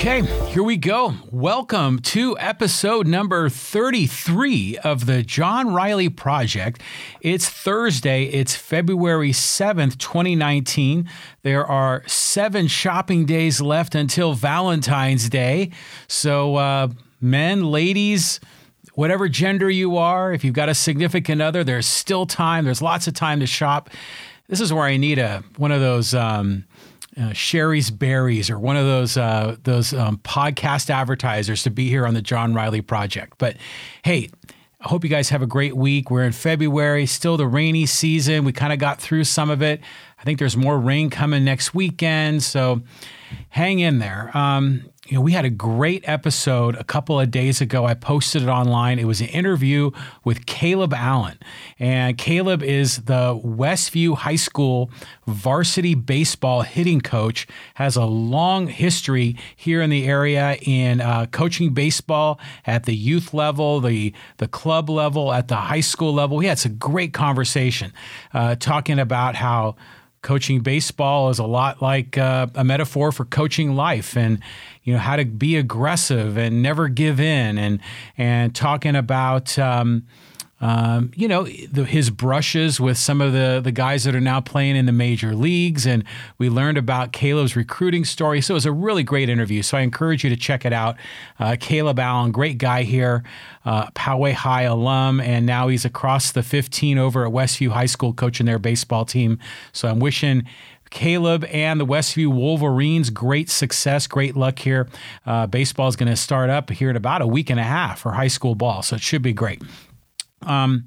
Okay, here we go. Welcome to episode number 33 of the John Riley Project. It's Thursday, it's February 7th, 2019. There are seven shopping days left until Valentine's Day. So, uh, men, ladies, whatever gender you are, if you've got a significant other, there's still time. There's lots of time to shop. This is where I need a one of those. Um, uh, Shari's Berries or one of those uh, those um, podcast advertisers to be here on the John Riley Project. But hey, I hope you guys have a great week. We're in February, still the rainy season. We kind of got through some of it. I think there's more rain coming next weekend, so hang in there. Um, you know, we had a great episode a couple of days ago. I posted it online. It was an interview with Caleb Allen. And Caleb is the Westview High School varsity baseball hitting coach, has a long history here in the area in uh, coaching baseball at the youth level, the, the club level, at the high school level. We had some great conversation uh, talking about how coaching baseball is a lot like uh, a metaphor for coaching life and you know how to be aggressive and never give in and and talking about um, um, you know the, his brushes with some of the the guys that are now playing in the major leagues and we learned about Caleb's recruiting story so it was a really great interview so I encourage you to check it out uh, Caleb Allen great guy here uh, Poway High alum and now he's across the 15 over at Westview High School coaching their baseball team so I'm wishing Caleb and the Westview Wolverines. Great success, great luck here. Uh, baseball is going to start up here in about a week and a half for high school ball, so it should be great. Um,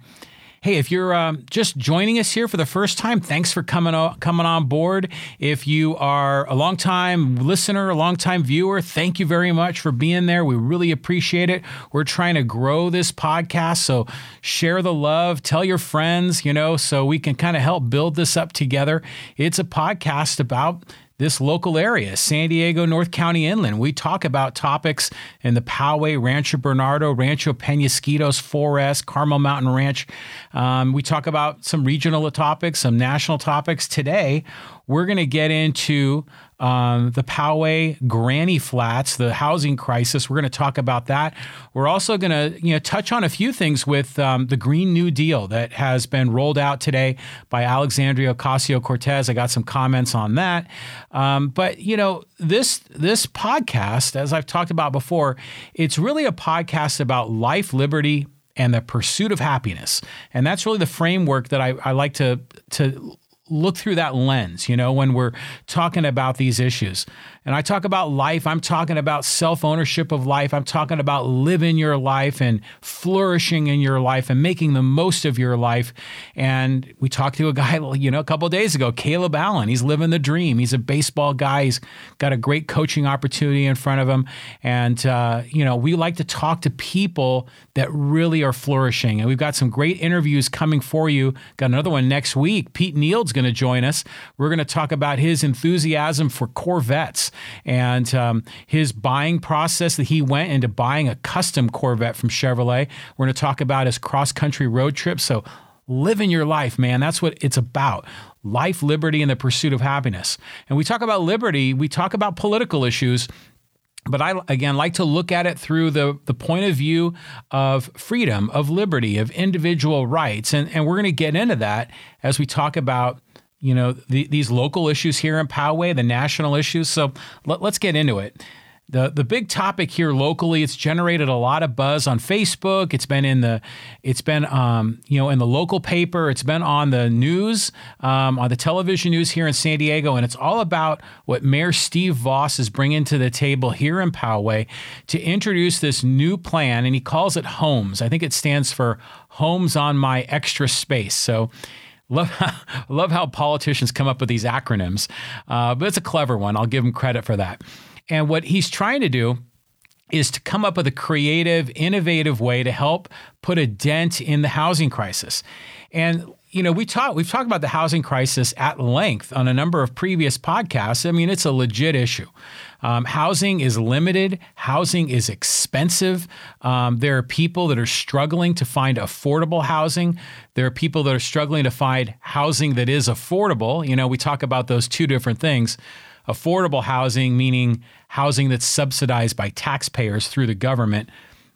hey, if you're uh, just joining us here for the first time, thanks for coming on, coming on board. If you are a long-time listener, a long-time viewer, thank you very much for being there. We really appreciate it. We're trying to grow this podcast, so share the love, tell your friends, you know, so we can kind of help build this up together. It's a podcast about this local area, San Diego, North County Inland. We talk about topics in the Poway, Rancho Bernardo, Rancho Penasquitos, 4S, Carmel Mountain Ranch. Um, we talk about some regional topics, some national topics. Today, we're going to get into um, the Poway Granny Flats, the housing crisis. We're going to talk about that. We're also going to you know touch on a few things with um, the Green New Deal that has been rolled out today by Alexandria Ocasio Cortez. I got some comments on that. Um, but you know this this podcast, as I've talked about before, it's really a podcast about life, liberty, and the pursuit of happiness. And that's really the framework that I, I like to to look through that lens, you know, when we're talking about these issues. And I talk about life, I'm talking about self ownership of life. I'm talking about living your life and flourishing in your life and making the most of your life. And we talked to a guy, you know, a couple days ago, Caleb Allen. He's living the dream. He's a baseball guy. He's got a great coaching opportunity in front of him. And, uh, you know, we like to talk to people that really are flourishing. And we've got some great interviews coming for you. Got another one next week. Pete Neald's going to join us. We're going to talk about his enthusiasm for Corvettes and um, his buying process that he went into buying a custom Corvette from Chevrolet. We're going to talk about his cross country road trip. So, living your life, man. That's what it's about. Life, liberty, and the pursuit of happiness. And we talk about liberty, we talk about political issues but I again like to look at it through the the point of view of freedom, of liberty, of individual rights, and and we're going to get into that as we talk about you know the, these local issues here in Poway, the national issues. So let, let's get into it. The, the big topic here locally it's generated a lot of buzz on facebook. It's been in the it's been um, you know in the local paper. It's been on the news um, on the television news here in san diego. And it's all about what mayor steve Vaus is bringing to the table here in poway to introduce this new plan. And he calls it homes. I think it stands for homes on my extra space. So Love how, love how politicians come up with these acronyms, uh, but it's a clever one. I'll give him credit for that. And what he's trying to do is to come up with a creative, innovative way to help put a dent in the housing crisis. And you know, we talk we've talked about the housing crisis at length on a number of previous podcasts. I mean, it's a legit issue. Um, housing is limited. Housing is expensive. Um, there are people that are struggling to find affordable housing. There are people that are struggling to find housing that is affordable. You know, we talk about those two different things. affordable housing, meaning housing that's subsidized by taxpayers through the government.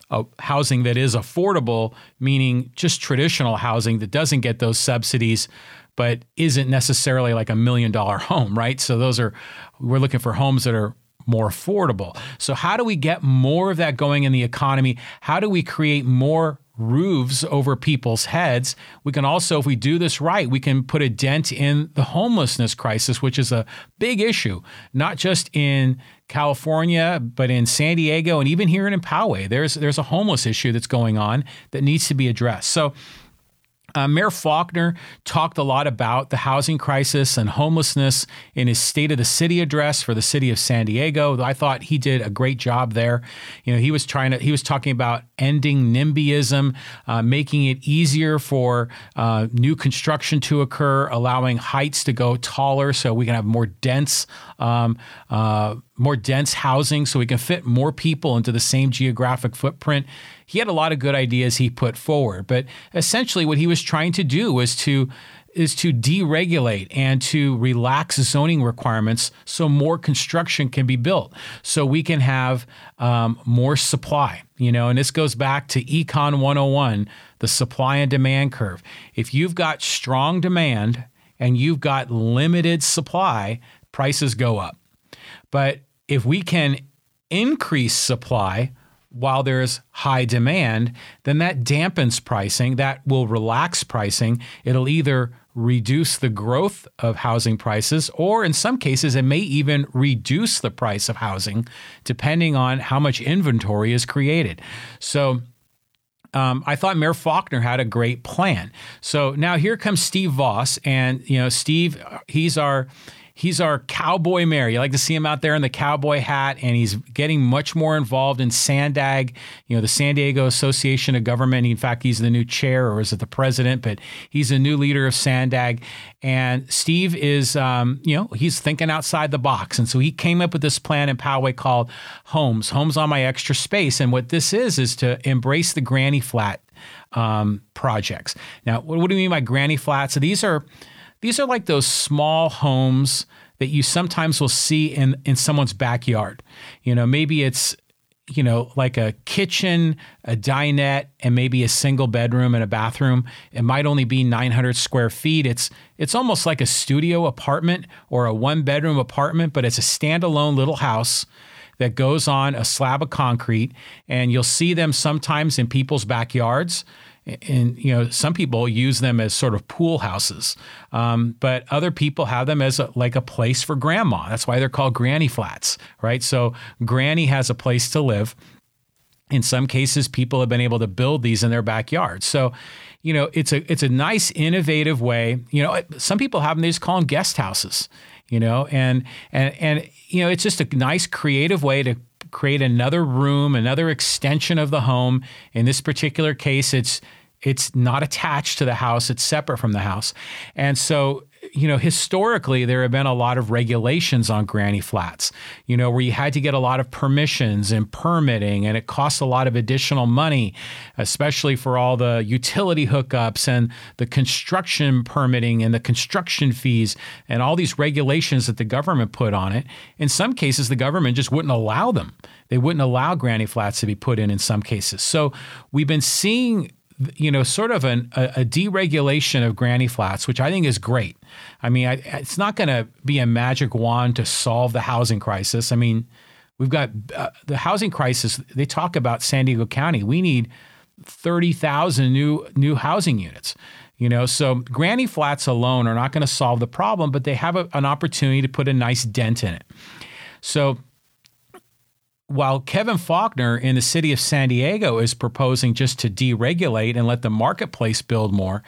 Uh, housing that is affordable, meaning just traditional housing that doesn't get those subsidies, but isn't necessarily like a million dollar home, right? So those are, we're looking for homes that are more affordable. So, how do we get more of that going in the economy? How do we create more roofs over people's heads. We can also, if we do this right, we can put a dent in the homelessness crisis, which is a big issue, not just in California, but in San Diego and even here in Poway. There's there's a homeless issue that's going on that needs to be addressed. So uh, Mayor Faulconer talked a lot about the housing crisis and homelessness in his State of the City address for the city of San Diego. I thought he did a great job there. You know, he was trying to, he was talking about ending NIMBYism, uh, making it easier for uh, new construction to occur, allowing heights to go taller so we can have more dense um, uh, more dense housing so we can fit more people into the same geographic footprint. He had a lot of good ideas he put forward, but essentially what he was trying to do was to is to deregulate and to relax zoning requirements so more construction can be built so we can have um, more supply you know and this goes back to econ 101 the supply and demand curve if you've got strong demand and you've got limited supply prices go up but if we can increase supply while there's high demand, then that dampens pricing. That will relax pricing. It'll either reduce the growth of housing prices, or in some cases, it may even reduce the price of housing, depending on how much inventory is created. So, um, I thought Mayor Faulconer had a great plan. So now here comes Steve Vaus, and you know Steve, he's our he's our cowboy mayor. You like to see him out there in the cowboy hat, and he's getting much more involved in SANDAG, you know, the San Diego Association of Government. In fact, he's the new chair, or is it the president? But he's a new leader of SANDAG. And Steve is, um, you know, he's thinking outside the box. And so he came up with this plan in Poway called Homes, Homes on My Extra Space. And what this is, is to embrace the granny flat um, projects. Now, what, what do you mean by granny flats? So these are these are like those small homes that you sometimes will see in in someone's backyard. You know, maybe it's you know, like a kitchen, a dinette, and maybe a single bedroom and a bathroom. It might only be 900 square feet. It's it's almost like a studio apartment or a one bedroom apartment, but it's a standalone little house that goes on a slab of concrete, and you'll see them sometimes in people's backyards and you know some people use them as sort of pool houses um, but other people have them as a, like a place for grandma. That's why they're called granny flats right? So granny has a place to live. In some cases people have been able to build these in their backyard. So you know it's a it's a nice innovative way. You know some people have them they just call them guest houses you know and and and you know it's just a nice creative way to create another room, another extension of the home. In this particular case, it's it's not attached to the house, it's separate from the house. And so, you know, historically, there have been a lot of regulations on granny flats, you know, where you had to get a lot of permissions and permitting, and it costs a lot of additional money, especially for all the utility hookups and the construction permitting and the construction fees and all these regulations that the government put on it. In some cases, the government just wouldn't allow them. They wouldn't allow granny flats to be put in in some cases. So we've been seeing you know, sort of an, a, a, deregulation of granny flats, which I think is great. I mean, I, it's not going to be a magic wand to solve the housing crisis. I mean, we've got uh, the housing crisis. They talk about San Diego County. We need thirty thousand new new housing units. You know, so granny flats alone are not going to solve the problem, but they have a, an opportunity to put a nice dent in it. So while Kevin Faulconer in the city of San Diego is proposing just to deregulate and let the marketplace build more,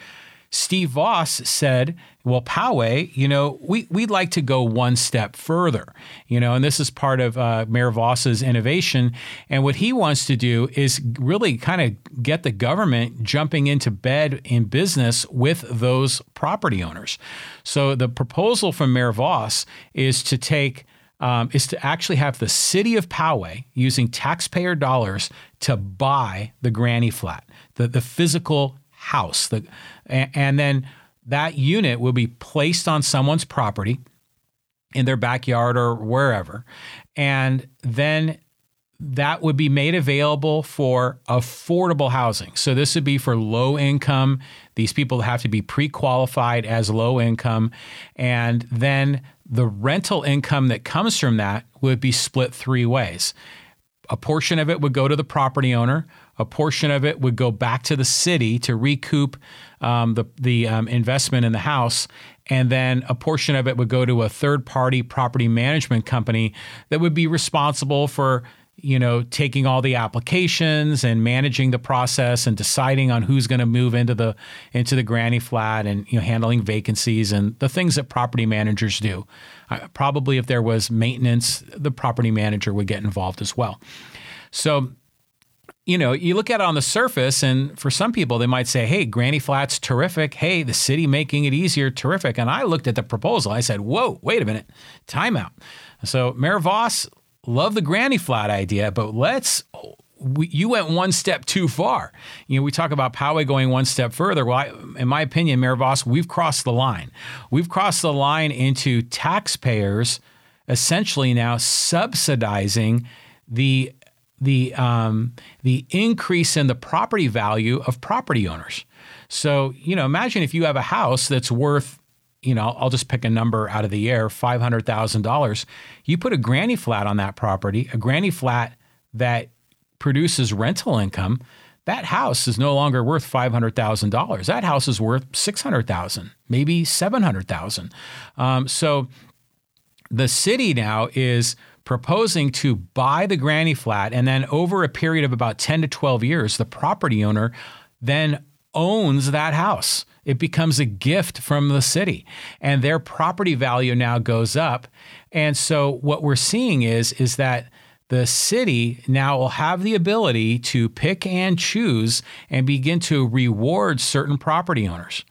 Steve Vaus said, well, Poway, you know, we, we'd like to go one step further, you know, and this is part of uh, Mayor Vaus's innovation. And what he wants to do is really kind of get the government jumping into bed in business with those property owners. So the proposal from Mayor Vaus is to take um, is to actually have the city of Poway using taxpayer dollars to buy the granny flat, the, the physical house. The, and, and then that unit will be placed on someone's property. in their backyard or wherever. And then that would be made available for affordable housing. So this would be for low income. These people have to be pre qualified as low income. And then the rental income that comes from that would be split three ways. A portion of it would go to the property owner. A portion of it would go back to the city to recoup um, the the um, investment in the house, and then a portion of it would go to a third party property management company that would be responsible for you know, taking all the applications and managing the process and deciding on who's going to move into the into the granny flat and you know handling vacancies and the things that property managers do. Uh, probably if there was maintenance, the property manager would get involved as well. So you know, you look at it on the surface, and for some people, they might say, hey, Granny Flat's terrific. Hey, the city making it easier, terrific. And I looked at the proposal. I said, whoa, wait a minute, timeout. So Mayor Vaus love the granny flat idea, but let's. We, you went one step too far. You know, we talk about Poway going one step further. Well, I, in my opinion, Mayor Vaus, we've crossed the line. We've crossed the line into taxpayers essentially now subsidizing the the um, the increase in the property value of property owners. So, you know, imagine if you have a house that's worth you know, I'll just pick a number out of the air, $500,000. You put a granny flat on that property, a granny flat that produces rental income, that house is no longer worth $500,000. That house is worth 600,000, maybe 700,000. Um, so the city now is proposing to buy the granny flat and then over a period of about 10 to 12 years, the property owner then owns that house it becomes a gift from the city and their property value now goes up. And so what we're seeing is is that the city now will have the ability to pick and choose and begin to reward certain property owners.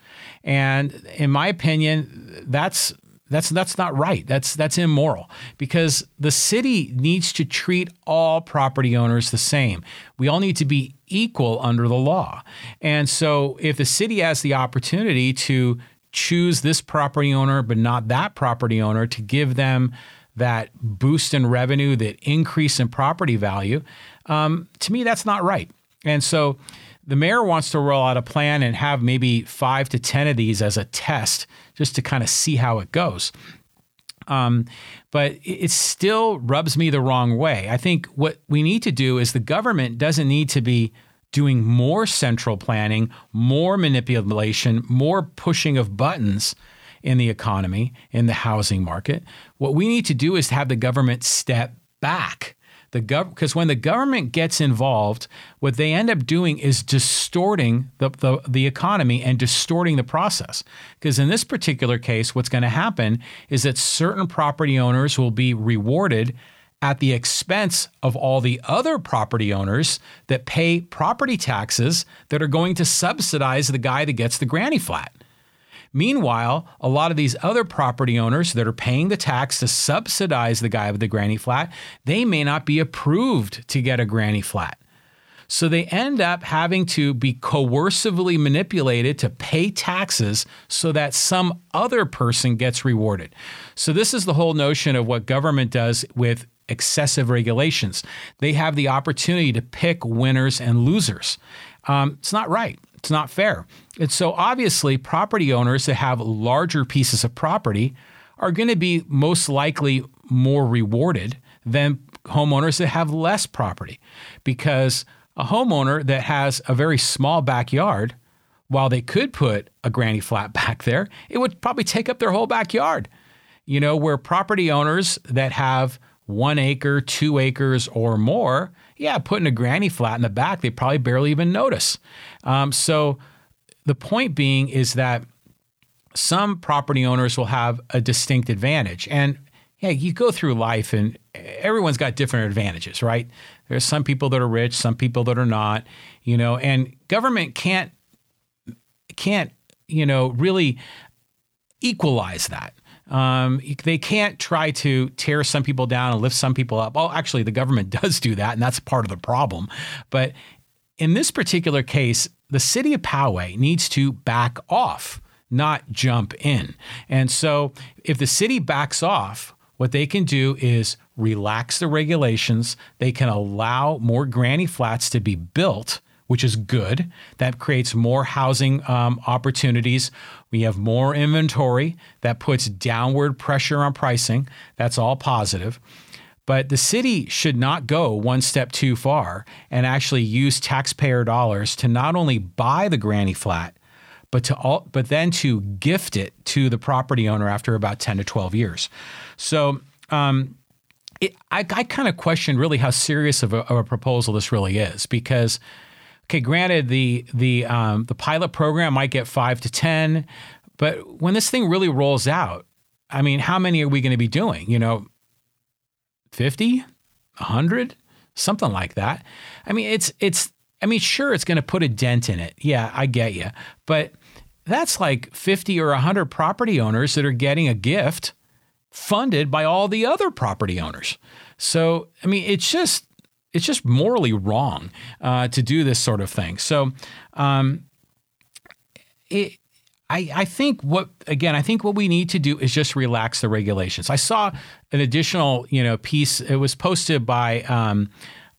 And in my opinion that's that's that's not right. That's that's immoral because the city needs to treat all property owners the same. We all need to be equal under the law. And so if the city has the opportunity to choose this property owner but not that property owner to give them that boost in revenue, that increase in property value, um, to me that's not right. And so the mayor wants to roll out a plan and have maybe five to 10 of these as a test just to kind of see how it goes. Um, but it still rubs me the wrong way. I think what we need to do is the government doesn't need to be doing more central planning, more manipulation, more pushing of buttons in the economy, in the housing market. What we need to do is have the government step back the gov because when the government gets involved, what they end up doing is distorting the, the, the economy and distorting the process. Because in this particular case, what's going to happen is that certain property owners will be rewarded at the expense of all the other property owners that pay property taxes that are going to subsidize the guy that gets the granny flat. Meanwhile, a lot of these other property owners that are paying the tax to subsidize the guy with the granny flat, they may not be approved to get a granny flat. So they end up having to be coercively manipulated to pay taxes so that some other person gets rewarded. So this is the whole notion of what government does with excessive regulations. They have the opportunity to pick winners and losers. Um, it's not right. It's not fair. And so obviously, property owners that have larger pieces of property are going to be most likely more rewarded than homeowners that have less property because a homeowner that has a very small backyard, while they could put a granny flat back there, it would probably take up their whole backyard. You know, where property owners that have one acre, two acres, or more, yeah, putting a granny flat in the back, they probably barely even notice. Um, so the point being is that some property owners will have a distinct advantage. And yeah, you go through life and everyone's got different advantages, right? There's some people that are rich, some people that are not, you know, and government can't can't, you know, really equalize that. Um, they can't try to tear some people down and lift some people up. Well, actually, the government does do that, and that's part of the problem. But in this particular case, the city of Poway needs to back off. not jump in. And so if the city backs off, what they can do is relax the regulations. They can allow more granny flats to be built, which is good. That creates more housing um, opportunities. We have more inventory that puts downward pressure on pricing. That's all positive. But the city should not go one step too far and actually use taxpayer dollars to not only buy the granny flat, but to all, but then to gift it to the property owner after about 10 to 12 years. So um, it, I, I kind of question really how serious of a, of a, proposal this really is because, okay, granted the the um, the pilot program might get five to 10, but when this thing really rolls out, I mean, how many are we going to be doing? You know, 50, 100, something like that. I mean, it's it's I mean, sure, it's going to put a dent in it. Yeah, I get you. But that's like 50 or 100 property owners that are getting a gift funded by all the other property owners. So, I mean, it's just it's just morally wrong uh, to do this sort of thing. So, um, it, I, I think what again I think what we need to do is just relax the regulations. I saw an additional you know piece. It was posted by um,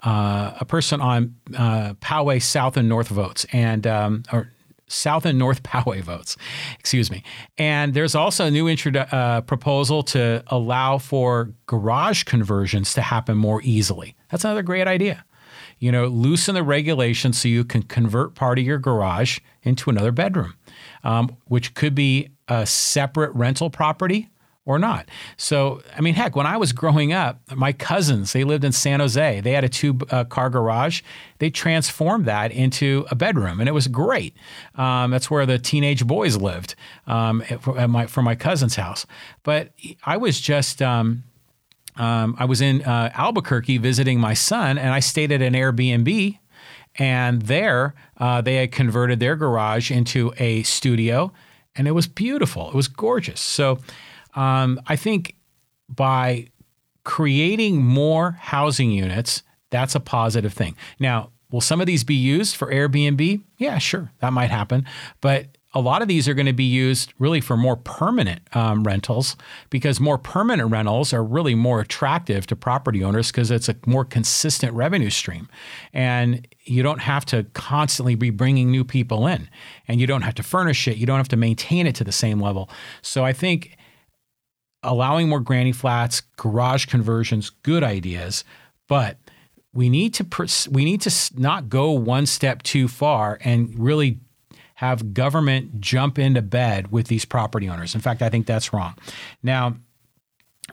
uh, a person on uh, Poway South and North votes, and um, or South and North Poway votes, excuse me. And there's also a new introdu- uh, proposal to allow for garage conversions to happen more easily. That's another great idea. You know, loosen the regulations so you can convert part of your garage into another bedroom, um, which could be a separate rental property or not. So, I mean, heck, when I was growing up, my cousins, they lived in San Jose. They had a two uh, car garage. They transformed that into a bedroom, and it was great. Um, that's where the teenage boys lived um, at my, for my cousin's house. But I was just. Um, um, I was in uh, Albuquerque visiting my son, and I stayed at an Airbnb. And there, uh, they had converted their garage into a studio, and it was beautiful. It was gorgeous. So, um, I think by creating more housing units, that's a positive thing. Now, will some of these be used for Airbnb? Yeah, sure, that might happen. But a lot of these are going to be used really for more permanent um, rentals because more permanent rentals are really more attractive to property owners because it's a more consistent revenue stream. And you don't have to constantly be bringing new people in and you don't have to furnish it. You don't have to maintain it to the same level. So I think allowing more granny flats, garage conversions, good ideas, but we need to we need to not go one step too far and really have government jump into bed with these property owners. In fact, I think that's wrong. Now,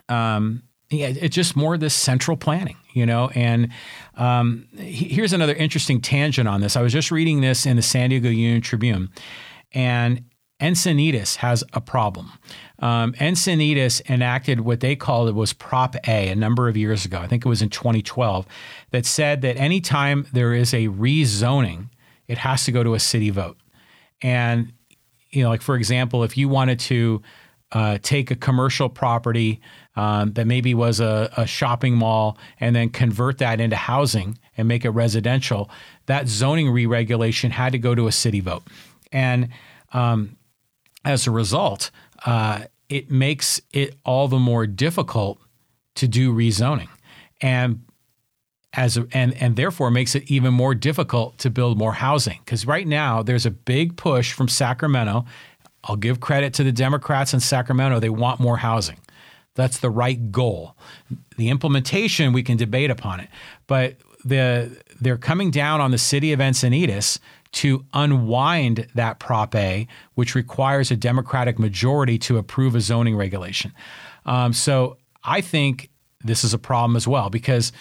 um, yeah, it's just more this central planning, you know. And um, here's another interesting tangent on this. I was just reading this in the San Diego Union Tribune, and Encinitas has a problem. Um, Encinitas enacted what they called it was Prop A a number of years ago. I think it was in 2012 that said that anytime there is a rezoning, it has to go to a city vote. And you know, like for example, if you wanted to uh, take a commercial property um, that maybe was a, a, shopping mall and then convert that into housing and make it residential, that zoning re-regulation had to go to a city vote. And um, as a result, uh, it makes it all the more difficult to do rezoning, and as a, and and therefore makes it even more difficult to build more housing. Because right now there's a big push from Sacramento. I'll give credit to the Democrats in Sacramento; they want more housing. That's the right goal. The implementation we can debate upon it, but the they're coming down on the city of Encinitas to unwind that Prop A, which requires a Democratic majority to approve a zoning regulation. Um, so I think this is a problem as well because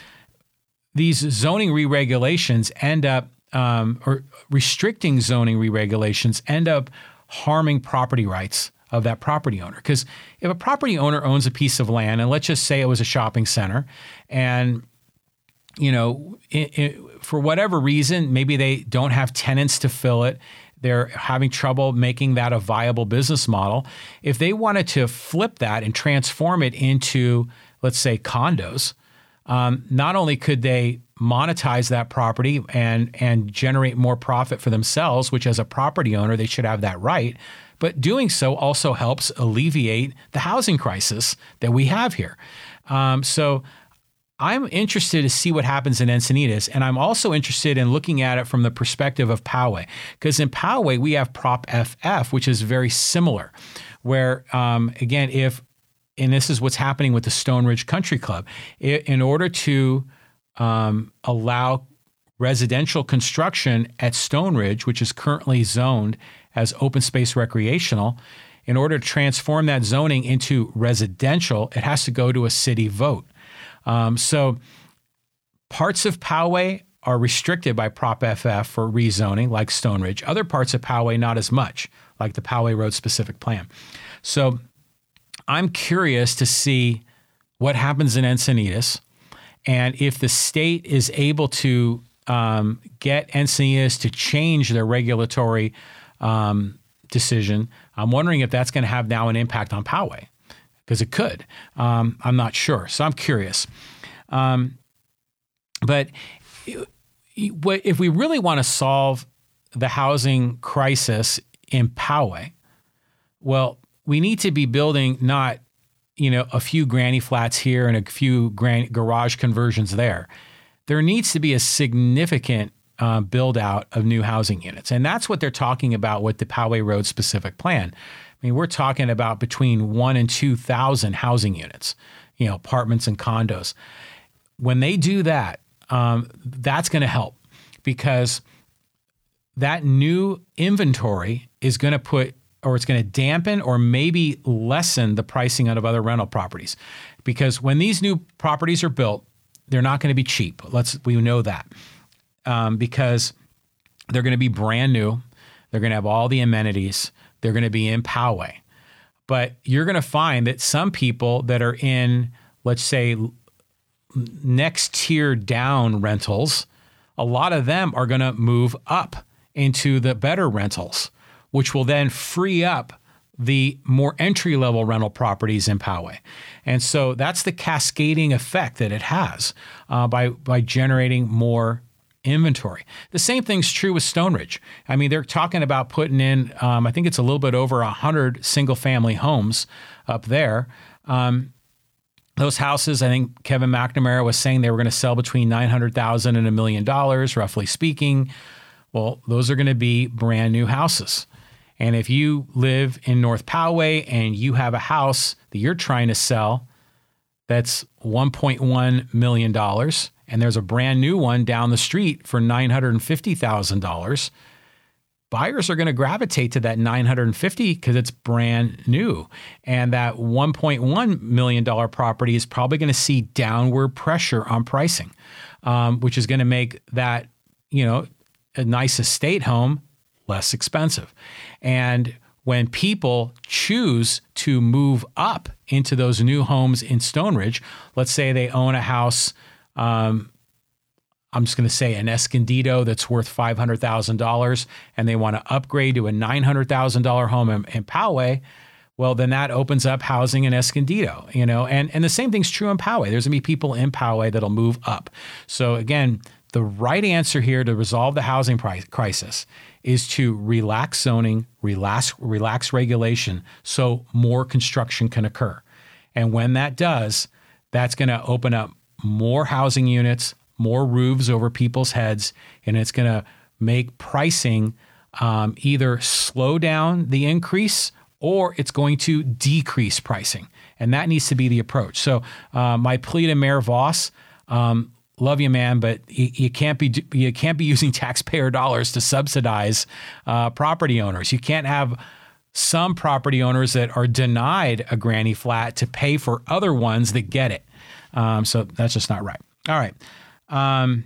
these zoning re-regulations end up um, or restricting zoning re-regulations end up harming property rights of that property owner. Because if a property owner owns a piece of land, and let's just say it was a shopping center, and you know, it, it, for whatever reason, maybe they don't have tenants to fill it. They're having trouble making that a viable business model. If they wanted to flip that and transform it into, let's say, condos, um, not only could they monetize that property and and generate more profit for themselves, which as a property owner they should have that right, but doing so also helps alleviate the housing crisis that we have here. Um, so I'm interested to see what happens in Encinitas, and I'm also interested in looking at it from the perspective of Poway, because in Poway we have Prop FF, which is very similar, where um, again, if and this is what's happening with the Stone Ridge Country Club, in order to um, allow residential construction at Stone Ridge, which is currently zoned as open space recreational, in order to transform that zoning into residential, it has to go to a city vote. Um, so parts of Poway are restricted by Prop FF for rezoning, like Stone Ridge. Other parts of Poway, not as much, like the Poway Road specific plan. So I'm curious to see what happens in Encinitas and if the state is able to um, get Encinitas to change their regulatory um, decision, I'm wondering if that's going to have now an impact on Poway because it could. Um, I'm not sure. So I'm curious. Um, but if we really want to solve the housing crisis in Poway, well, we need to be building not you know a few granny flats here and a few garage conversions there. There needs to be a significant uh, build out of new housing units, and that's what they're talking about with the Poway Road specific plan. I mean, we're talking about between one and two thousand housing units, you know, apartments and condos. When they do that, um, that's going to help because that new inventory is going to put or it's going to dampen or maybe lessen the pricing out of other rental properties. Because when these new properties are built, they're not going to be cheap. Let's we know that um, because they're going to be brand new. They're going to have all the amenities. They're going to be in Poway. But you're going to find that some people that are in, let's say, next tier down rentals, a lot of them are going to move up into the better rentals which will then free up the more entry level rental properties in Poway. And so that's the cascading effect that it has uh, by, by generating more inventory. The same thing's true with Stone Ridge. I mean, they're talking about putting in, um, I think it's a little bit over 100 single family homes up there. Um, those houses, I think Kevin McNamara was saying they were going to sell between 900,000 and a million dollars, roughly speaking. Well, those are going to be brand new houses. And if you live in North Poway and you have a house that you're trying to sell that's $1.1 million, and there's a brand new one down the street for $950,000, buyers are going to gravitate to that 950 because it's brand new. And that $1.1 million property is probably going to see downward pressure on pricing, um, which is going to make that, you know, a nice estate home less expensive. And when people choose to move up into those new homes in Stone Ridge, let's say they own a house, um, I'm just going to say an Escondido that's worth $500,000 and they want to upgrade to a $900,000 home in, in Poway, well, then that opens up housing in Escondido, you know, and, and the same thing's true in Poway. There's gonna be people in Poway that'll move up. So again, the right answer here to resolve the housing price crisis is to relax zoning, relax, relax regulation so more construction can occur. And when that does, that's going to open up more housing units, more roofs over people's heads, and it's going to make pricing um, either slow down the increase or it's going to decrease pricing. And that needs to be the approach. So, uh, my plea to Mayor Vaus um, love you, man, but you, you, can't be you can't be using taxpayer dollars to subsidize uh, property owners. You can't have some property owners that are denied a granny flat to pay for other ones that get it. Um, so that's just not right. All right. Um,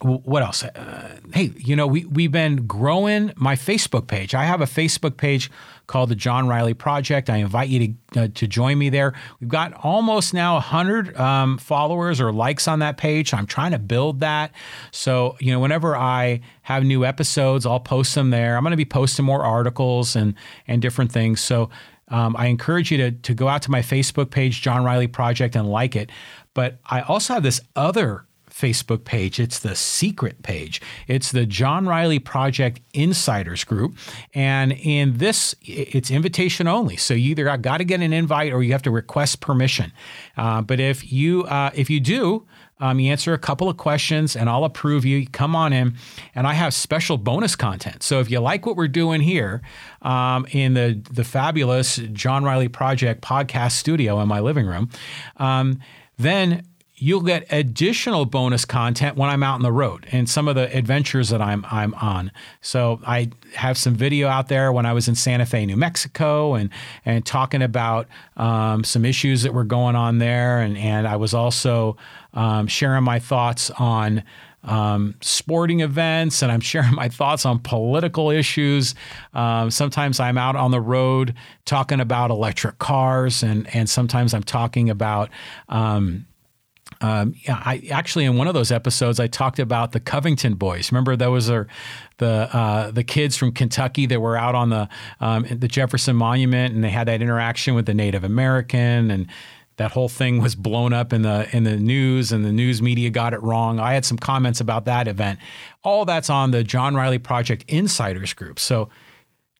what else? Uh, hey, you know, we, we've been growing my Facebook page. I have a Facebook page called the John Riley Project. I invite you to, uh, to join me there. We've got almost now 100 um, followers or likes on that page. I'm trying to build that. So, you know, whenever I have new episodes, I'll post them there. I'm going to be posting more articles and, and different things. So, um, I encourage you to, to go out to my Facebook page, John Riley Project, and like it. But I also have this other Facebook page. It's the secret page. It's the John Riley Project Insiders Group. And in this, it's invitation only. So you either got to get an invite or you have to request permission. Uh, but if you uh, if you do, um, you answer a couple of questions and I'll approve you. Come on in. And I have special bonus content. So if you like what we're doing here um, in the, the fabulous John Riley Project podcast studio in my living room, um, then you'll get additional bonus content when I'm out on the road and some of the adventures that I'm I'm on. So I have some video out there when I was in Santa Fe, New Mexico, and and talking about um, some issues that were going on there, and and I was also um, sharing my thoughts on. Um, sporting events, and I'm sharing my thoughts on political issues. Um, sometimes I'm out on the road talking about electric cars, and and sometimes I'm talking about um, um, yeah, I actually in one of those episodes I talked about the Covington boys. Remember those are the uh, the kids from Kentucky that were out on the um, the Jefferson Monument and they had that interaction with the Native American and that whole thing was blown up in the in the news and the news media got it wrong. I had some comments about that event. All that's on the John Riley Project Insiders group. So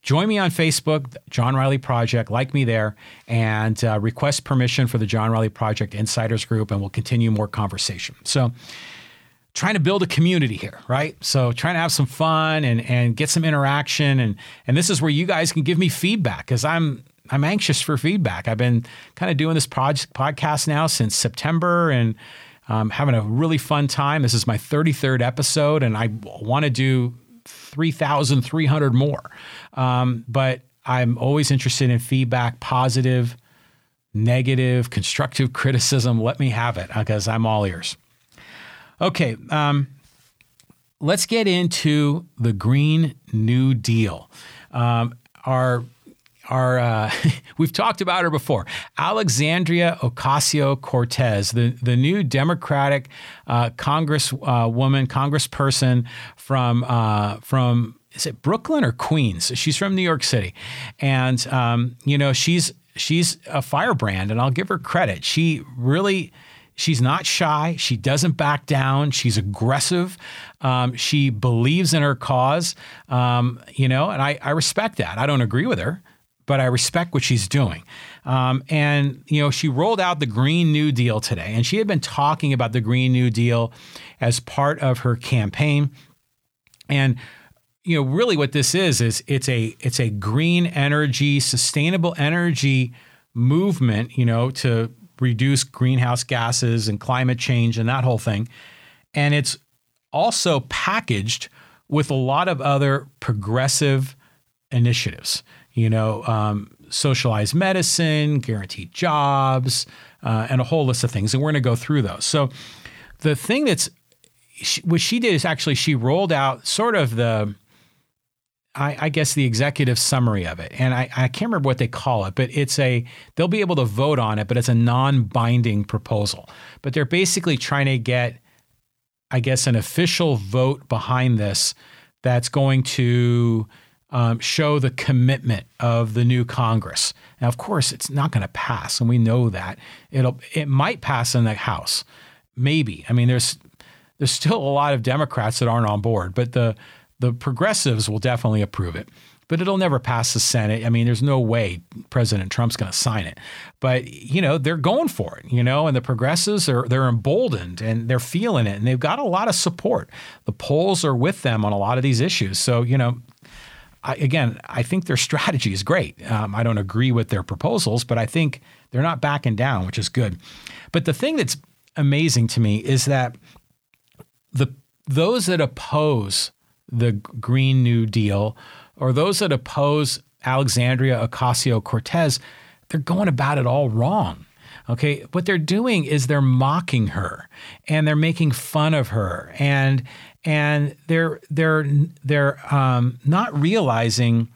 Join me on Facebook, John Riley Project, like me there, and uh, request permission for the John Riley Project Insiders Group, and we'll continue more conversation. So, trying to build a community here, right? So, trying to have some fun and and get some interaction, and and this is where you guys can give me feedback because I'm I'm anxious for feedback. I've been kind of doing this project podcast now since September, and um, having a really fun time. This is my 33rd episode, and I want to do 3,300 more. Um, but I'm always interested in feedback, positive, negative, constructive criticism. Let me have it because I'm all ears. Okay, um, let's get into the Green New Deal. Um, our our uh, we've talked about her before. Alexandria Ocasio Cortez, the the new Democratic uh, Congresswoman, uh, Congressperson from uh, from is it Brooklyn or Queens? She's from New York City, and um, you know she's she's a firebrand, and I'll give her credit. She really. She's not shy. She doesn't back down. She's aggressive. Um, she believes in her cause, um, you know, and I, I respect that. I don't agree with her but I respect what she's doing. Um, and, you know, she rolled out the Green New Deal today, and she had been talking about the Green New Deal as part of her campaign. And, you know, really what this is, is it's a, it's a green energy, sustainable energy movement, you know, to reduce greenhouse gases and climate change and that whole thing. And it's also packaged with a lot of other progressive initiatives you know, um, socialized medicine, guaranteed jobs, uh, and a whole list of things. And we're going to go through those. So the thing that's she, what she did is actually she rolled out sort of the I, I, guess the executive summary of it. And I, I, can't remember what they call it, but it's a, they'll be able to vote on it, but it's a non binding proposal. But they're basically trying to get, I guess, an official vote behind this that's going to um, show the commitment of the new Congress. Now, of course, it's not going to pass, and we know that it'll it might pass in the House, maybe. I mean, there's there's still a lot of Democrats that aren't on board, but the the progressives will definitely approve it. But it'll never pass the Senate. I mean, there's no way President Trump's going to sign it. But you know, they're going for it. You know, and the progressives are they're emboldened and they're feeling it, and they've got a lot of support. The polls are with them on a lot of these issues. So you know, I, again, I think their strategy is great. Um, I don't agree with their proposals, but I think they're not backing down, which is good. But the thing that's amazing to me is that the those that oppose the Green New Deal or those that oppose Alexandria Ocasio Cortez, they're going about it all wrong. Okay, what they're doing is they're mocking her and they're making fun of her and and they're they're they're um, not realizing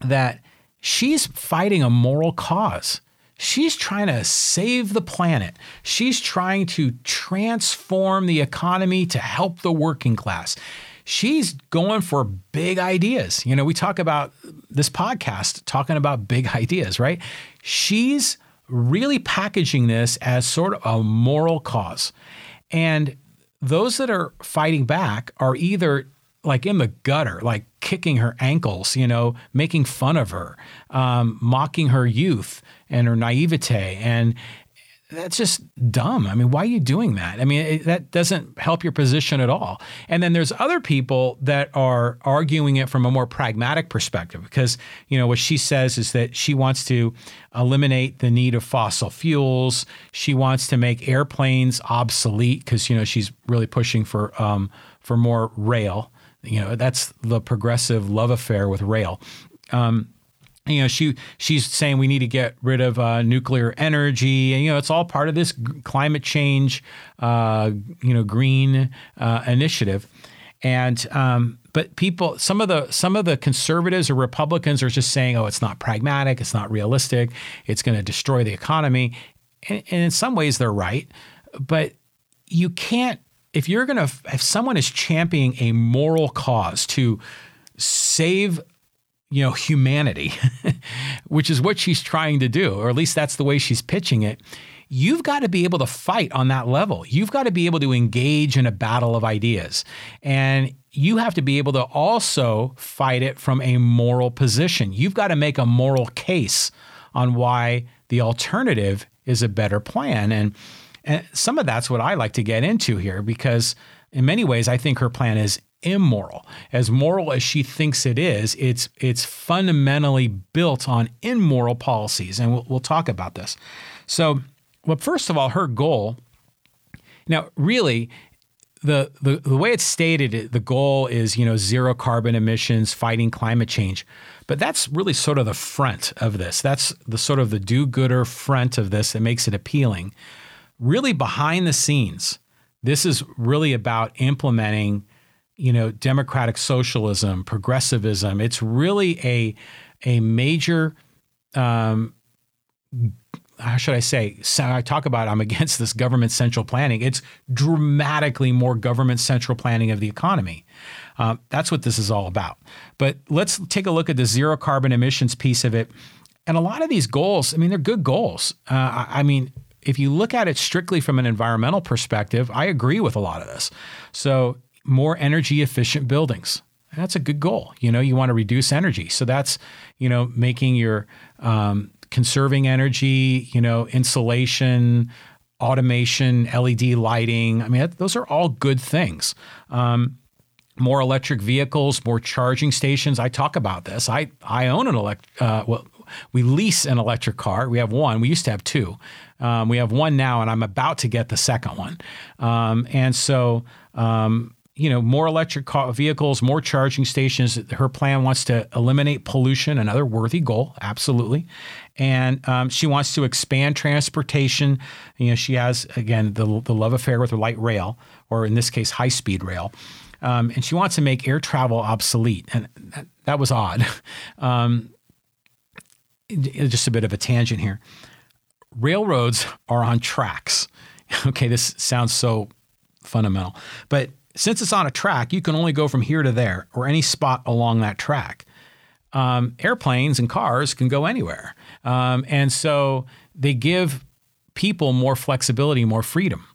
that she's fighting a moral cause. She's trying to save the planet. She's trying to transform the economy to help the working class. She's going for big ideas. You know, we talk about this podcast talking about big ideas, right? She's really packaging this as sort of a moral cause. And those that are fighting back are either like in the gutter, like kicking her ankles, you know, making fun of her, um, mocking her youth and her naivete. And that's just dumb. I mean, why are you doing that? I mean, it, that doesn't help your position at all. And then there's other people that are arguing it from a more pragmatic perspective because, you know, what she says is that she wants to eliminate the need of fossil fuels. She wants to make airplanes obsolete because, you know, she's really pushing for um, for more rail. You know, that's the progressive love affair with rail. Um, you know she she's saying we need to get rid of uh, nuclear energy. And you know it's all part of this g- climate change uh, you know green uh, initiative. And um, but people some of the some of the conservatives or republicans are just saying oh it's not pragmatic it's not realistic it's going to destroy the economy. And, and in some ways they're right but you can't if you're going to if someone is championing a moral cause to save you know, humanity, which is what she's trying to do, or at least that's the way she's pitching it. You've got to be able to fight on that level. You've got to be able to engage in a battle of ideas. And you have to be able to also fight it from a moral position. You've got to make a moral case on why the alternative is a better plan. And, and some of that's what I like to get into here because, in many ways, I think her plan is immoral. As moral as she thinks it is, it's it's fundamentally built on immoral policies, and we'll, we'll talk about this. So, well, first of all, her goal. Now, really, the, the the way it's stated, the goal is you know zero carbon emissions, fighting climate change. But that's really sort of the front of this. That's the sort of the do-gooder front of this that makes it appealing. Really, behind the scenes, this is really about implementing you know, democratic socialism, progressivism. It's really a a major um, how should I say? I talk about I'm against this government central planning. It's dramatically more government central planning of the economy. Uh, that's what this is all about. But let's take a look at the zero carbon emissions piece of it. And a lot of these goals, I mean, they're good goals. Uh, I, I mean, if you look at it strictly from an environmental perspective, I agree with a lot of this. So more energy efficient buildings. That's a good goal. You know, you want to reduce energy. So that's, you know, making your um, conserving energy, you know, insulation, automation, LED lighting. I mean, those are all good things. Um, more electric vehicles, more charging stations. I talk about this. I, I own an electric, uh, well, we lease an electric car. We have one. We used to have two. Um, we have one now, and I'm about to get the second one. Um, and so, um, you know, more electric vehicles, more charging stations. Her plan wants to eliminate pollution, another worthy goal, absolutely. And um, she wants to expand transportation. You know, she has again the the love affair with light rail, or in this case, high speed rail. Um, and she wants to make air travel obsolete, and that, that was odd. Um, just a bit of a tangent here. Railroads are on tracks. Okay, this sounds so fundamental, but since it's on a track, you can only go from here to there or any spot along that track. Um, airplanes and cars can go anywhere. Um, and so they give people more flexibility, more freedom.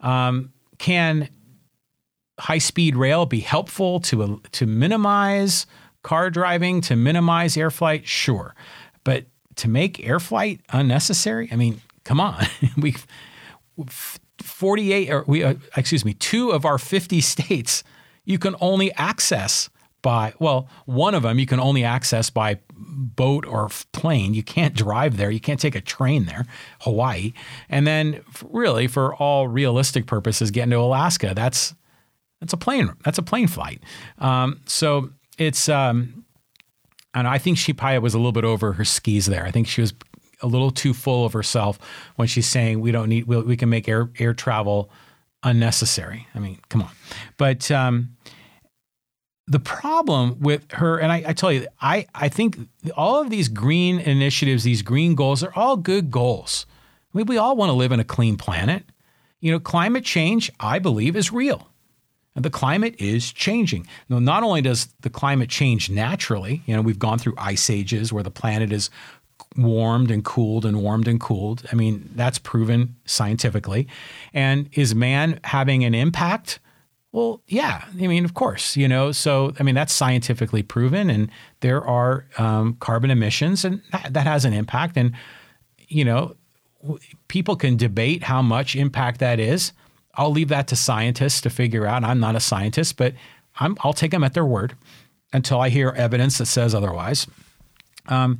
Um, can high speed rail be helpful to, to minimize car driving, to minimize air flight? Sure. But to make air flight unnecessary, I mean, come on. We've 48 or we uh, excuse me, two of our 50 states you can only access by well, one of them you can only access by boat or plane. You can't drive there. You can't take a train there, Hawaii. And then really for all realistic purposes getting to Alaska, that's that's a plane that's a plane flight. Um, so it's um, and I think probably was a little bit over her skis there. I think she was a little too full of herself when she's saying we don't need we, we can make air air travel unnecessary. I mean, come on. But um, the problem with her, and I, I, tell you, I, I think all of these green initiatives, these green goals, are all good goals. I mean, we all want to live in a clean planet. You know, climate change, I believe, is real. And the climate is changing. Now, not only does the climate change naturally, you know, we've gone through ice ages where the planet is warmed and cooled and warmed and cooled. I mean, that's proven scientifically. And is man having an impact? Well, yeah. I mean, of course, you know. So, I mean, that's scientifically proven, and there are um, carbon emissions, and that, that has an impact. And you know, people can debate how much impact that is. I'll leave that to scientists to figure out. I'm not a scientist, but i will take them at their word until I hear evidence that says otherwise. Um,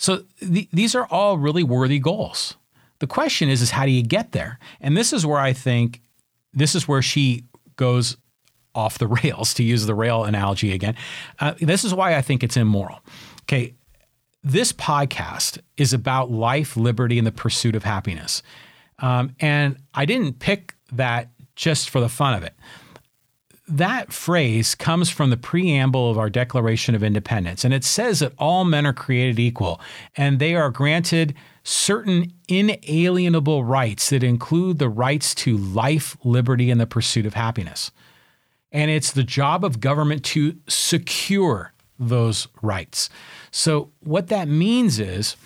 so th- these are all really worthy goals. The question is, is how do you get there? And this is where I think this is where she goes off the rails, to use the rail analogy again. Uh, this is why I think it's immoral. Okay, this podcast is about life, liberty, and the pursuit of happiness. Um, and I didn't pick that just for the fun of it. That phrase comes from the preamble of our Declaration of Independence, and it says that all men are created equal and they are granted certain inalienable rights that include the rights to life, liberty, and the pursuit of happiness. And it's the job of government to secure those rights. So what that means is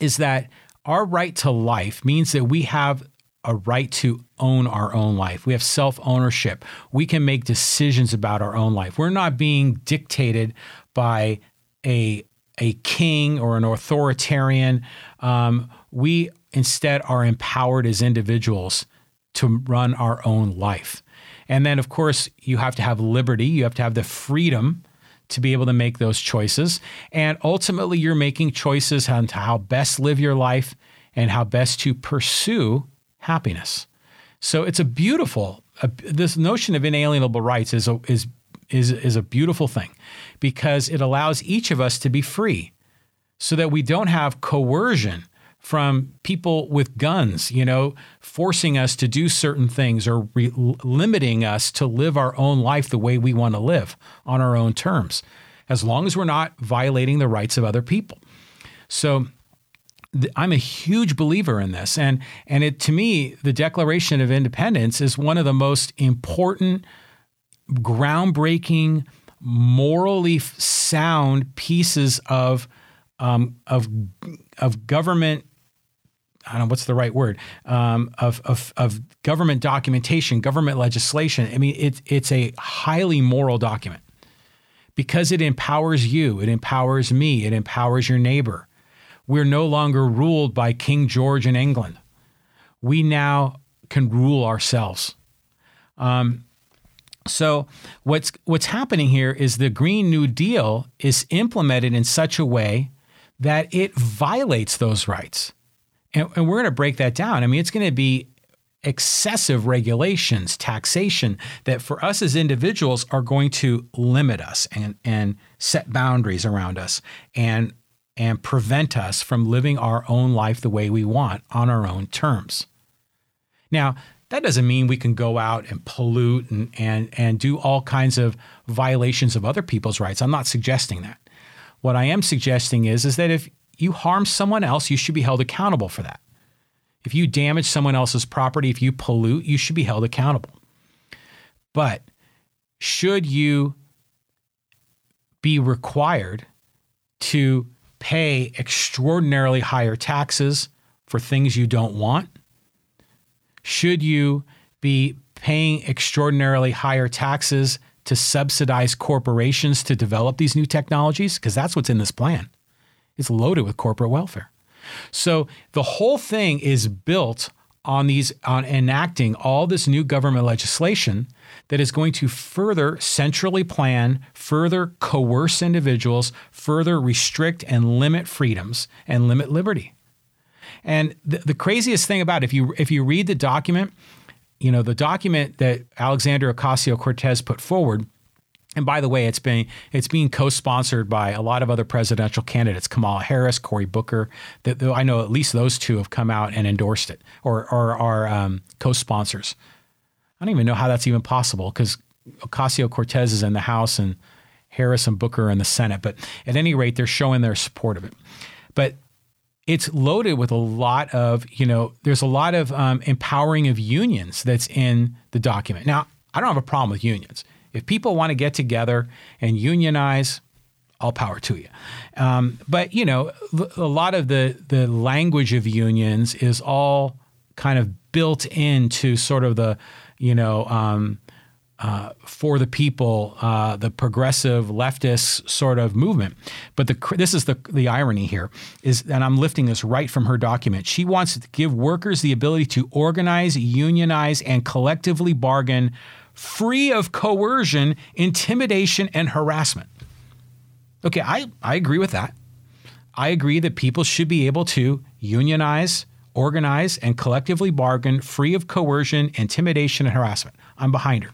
is that our right to life means that we have a right to own our own life. We have self ownership. We can make decisions about our own life. We're not being dictated by a, a king or an authoritarian. Um, we instead are empowered as individuals to run our own life. And then, of course, you have to have liberty, you have to have the freedom to be able to make those choices. And ultimately, you're making choices on how best live your life and how best to pursue happiness. So it's a beautiful, a, this notion of inalienable rights is a, is, is, is a beautiful thing because it allows each of us to be free so that we don't have coercion from people with guns, you know, forcing us to do certain things or re- limiting us to live our own life the way we want to live on our own terms, as long as we're not violating the rights of other people. So I'm a huge believer in this, and and it to me, the Declaration of Independence is one of the most important, groundbreaking, morally sound pieces of um, of of government I don't know what's the right word um, of, of, of government documentation, government legislation. I mean, it's it's a highly moral document because it empowers you, it empowers me, it empowers your neighbor. We're no longer ruled by King George in England. We now can rule ourselves. Um, so what's what's happening here is the Green New Deal is implemented in such a way that it violates those rights. And, and we're going to break that down. I mean, it's going to be excessive regulations, taxation that for us as individuals are going to limit us and, and set boundaries around us and, and prevent us from living our own life the way we want on our own terms. Now, that doesn't mean we can go out and pollute and, and, and do all kinds of violations of other people's rights. I'm not suggesting that. What I am suggesting is, is that if you harm someone else, you should be held accountable for that. If you damage someone else's property, if you pollute, you should be held accountable. But should you be required to pay extraordinarily higher taxes for things you don't want? Should you be paying extraordinarily higher taxes to subsidize corporations to develop these new technologies? Because that's what's in this plan. It's loaded with corporate welfare. So the whole thing is built on these on enacting all this new government legislation that is going to further centrally plan, further coerce individuals, further restrict and limit freedoms and limit liberty. And the, the craziest thing about it, if you if you read the document, you know, the document that Alexander Ocasio-Cortez put forward and by the way, it's being it's being co-sponsored by a lot of other presidential candidates, Kamala Harris, Cory Booker. That I know at least those two have come out and endorsed it, or are um, co-sponsors. I don't even know how that's even possible because Ocasio Cortez is in the House and Harris and Booker are in the Senate. But at any rate, they're showing their support of it. But it's loaded with a lot of you know. There's a lot of um, empowering of unions that's in the document. Now, I don't have a problem with unions if people want to get together and unionize, all power to you. Um, but you know, a lot of the the language of unions is all kind of built into sort of the, you know, um, uh, for the people, uh, the progressive leftist sort of movement. But the, this is the, the irony here is, and I'm lifting this right from her document. She wants to give workers the ability to organize, unionize, and collectively bargain free of coercion, intimidation, and harassment. Okay, I, I agree with that. I agree that people should be able to unionize, organize, and collectively bargain free of coercion, intimidation, and harassment. I'm behind her.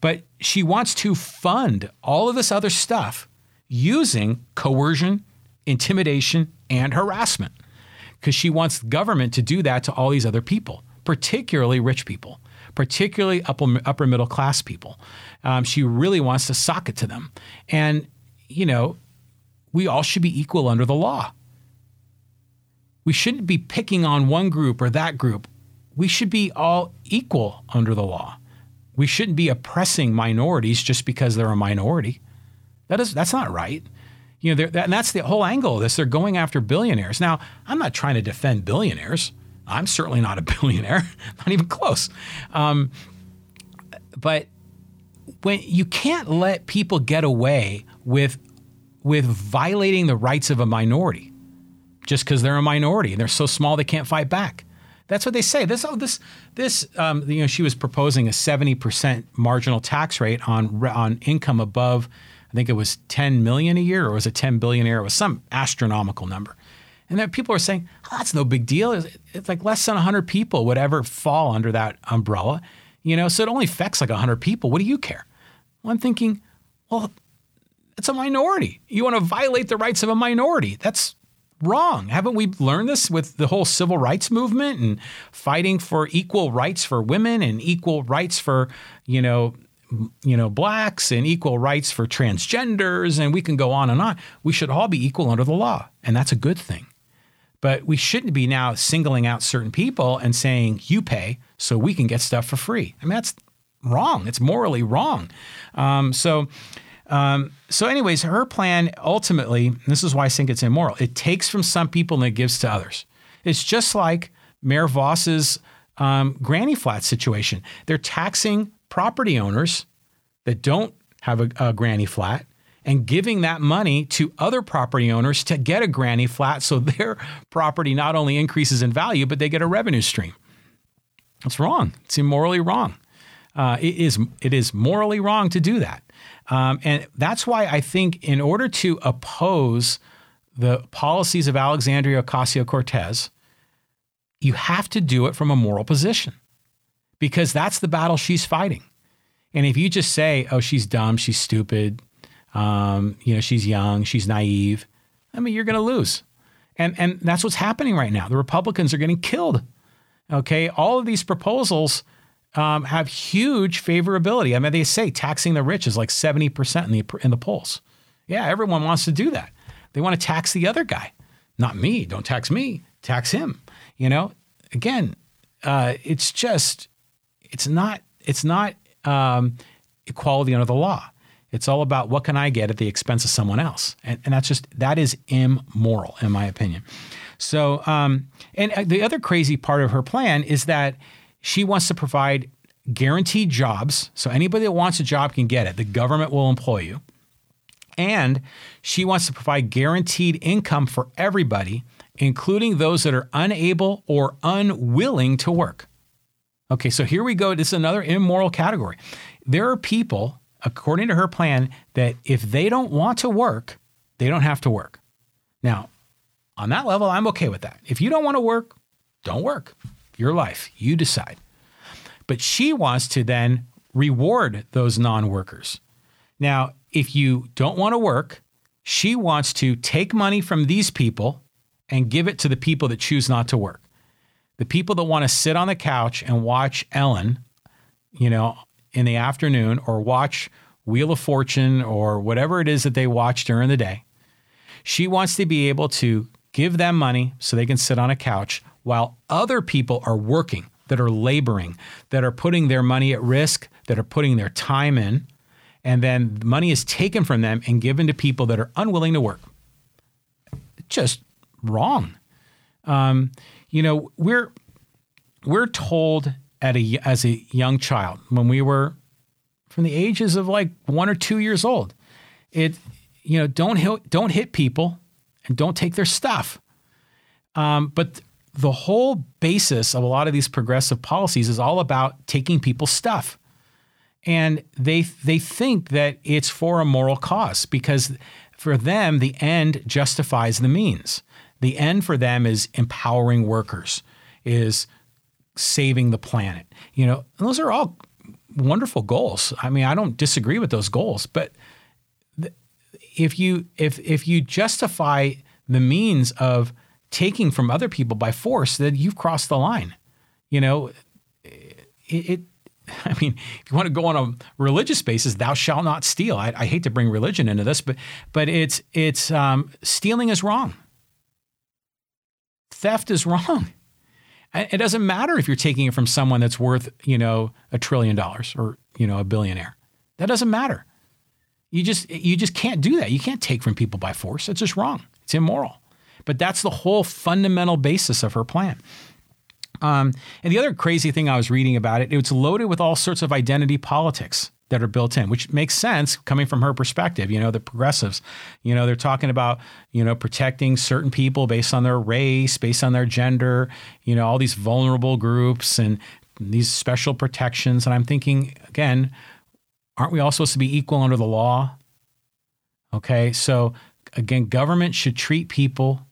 But she wants to fund all of this other stuff using coercion, intimidation, and harassment because she wants government to do that to all these other people, particularly rich people, particularly upper, upper middle class people. Um, she really wants to sock it to them. And, you know, we all should be equal under the law. We shouldn't be picking on one group or that group. We should be all equal under the law. We shouldn't be oppressing minorities just because they're a minority. That is that's not right. You know, that, and that's the whole angle of this. They're going after billionaires. Now, I'm not trying to defend billionaires. I'm certainly not a billionaire, not even close. Um, but when you can't let people get away with with violating the rights of a minority just because they're a minority and they're so small they can't fight back. That's what they say. This, oh, this, this, um, you know, she was proposing a seventy percent marginal tax rate on on income above, I think it was ten million a year, or was it ten billion year? It was some astronomical number. And then people are saying, oh, that's no big deal. It's, it's like less than 100 people would ever fall under that umbrella. You know, so it only affects like 100 people. What do you care? Well, I'm thinking, well, it's a minority. You want to violate the rights of a minority. That's wrong. Haven't we learned this with the whole civil rights movement and fighting for equal rights for women and equal rights for, you know, you know, blacks and equal rights for transgenders and we can go on and on. We should all be equal under the law, and that's a good thing. But we shouldn't be now singling out certain people and saying you pay so we can get stuff for free. I mean, that's wrong. It's morally wrong. Um, so um, so, anyways, her plan ultimately, this is why I think it's immoral. It takes from some people and it gives to others. It's just like Mayor Vaus's um, granny flat situation. They're taxing property owners that don't have a, a granny flat and giving that money to other property owners to get a granny flat so their property not only increases in value, but they get a revenue stream. It's wrong. It's immorally wrong. Uh, it is it is morally wrong to do that. Um, and that's why I think, in order to oppose the policies of Alexandria Ocasio Cortez, you have to do it from a moral position because that's the battle she's fighting. And if you just say, oh, she's dumb, she's stupid, um, you know, she's young, she's naive, I mean, you're going to lose. And, and that's what's happening right now. The Republicans are getting killed. Okay. All of these proposals um, have huge favorability. I mean, they say taxing the rich is like 70% in the, in the polls. Yeah, everyone wants to do that. They want to tax the other guy. Not me. Don't tax me. Tax him. You know, again, uh, it's just, it's not, it's not um, equality under the law. It's all about what can I get at the expense of someone else, and, and that's just that is immoral, in my opinion. So, um, and uh, the other crazy part of her plan is that she wants to provide guaranteed jobs. So anybody that wants a job can get it. The government will employ you. And she wants to provide guaranteed income for everybody, including those that are unable or unwilling to work. Okay, so here we go. This is another immoral category. There are people, according to her plan, that if they don't want to work, they don't have to work. Now, on that level, I'm okay with that. If you don't want to work, don't work your life. You decide. But she wants to then reward those non workers. Now, if you don't want to work, she wants to take money from these people and give it to the people that choose not to work. The people that want to sit on the couch and watch Ellen, you know, in the afternoon or watch Wheel of Fortune or whatever it is that they watch during the day. She wants to be able to give them money so they can sit on a couch while other people are working, that are laboring, that are putting their money at risk, that are putting their time in. and then money is taken from them and given to people that are unwilling to work. Just wrong. Um, you know, we're we're told at a as a young child when we were from the ages of like one or two years old, it you know don't hit don't hit people and don't take their stuff. Um, but the whole basis of a lot of these progressive policies is all about taking people's stuff. And they they think that it's for a moral cause because for them the end justifies the means. The end for them is empowering workers, is saving the planet. You know, those are all wonderful goals. I mean, I don't disagree with those goals, but if you if if you justify the means of taking from other people by force, that you've crossed the line. You know, it, it I mean, if you want to go on a religious basis, thou shalt not steal. I, I hate to bring religion into this, but but it's it's um, stealing is wrong. Theft is wrong. It doesn't matter if you're taking it from someone that's worth you know a trillion dollars or you know a billionaire. That doesn't matter. You just you just can't do that. You can't take from people by force. It's just wrong. It's immoral. But that's the whole fundamental basis of her plan. Um, and the other crazy thing I was reading about it, it's loaded with all sorts of identity politics that are built in, which makes sense coming from her perspective. You know, the progressives, you know, they're talking about, you know, protecting certain people based on their race, based on their gender, you know, all these vulnerable groups and these special protections. And I'm thinking, again, aren't we all supposed to be equal under the law? Okay. So again, government should treat people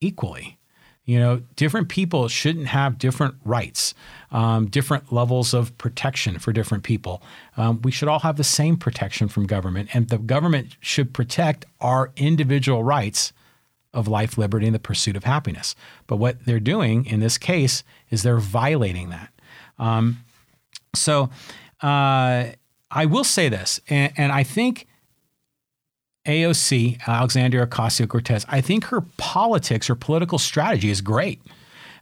equally. You know, different people shouldn't have different rights, um, different levels of protection for different people. Um, we should all have the same protection from government, and the government should protect our individual rights of life, liberty, and the pursuit of happiness. But what they're doing in this case is they're violating that. Um, so uh, I will say this, and, and I think AOC, Alexandria Ocasio Cortez, I think her politics, her political strategy is great.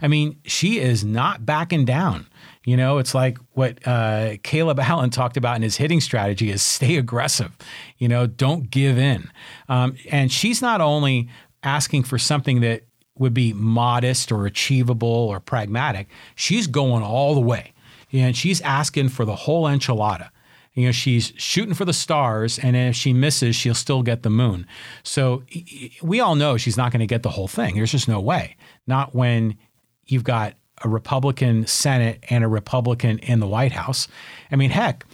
I mean, she is not backing down. You know, it's like what uh, Caleb Allen talked about in his hitting strategy is stay aggressive. You know, don't give in. Um, and she's not only asking for something that would be modest or achievable or pragmatic, she's going all the way. And she's asking for the whole enchilada you know she's shooting for the stars and if she misses she'll still get the moon. So we all know she's not going to get the whole thing. There's just no way. Not when you've got a republican senate and a republican in the white house. I mean heck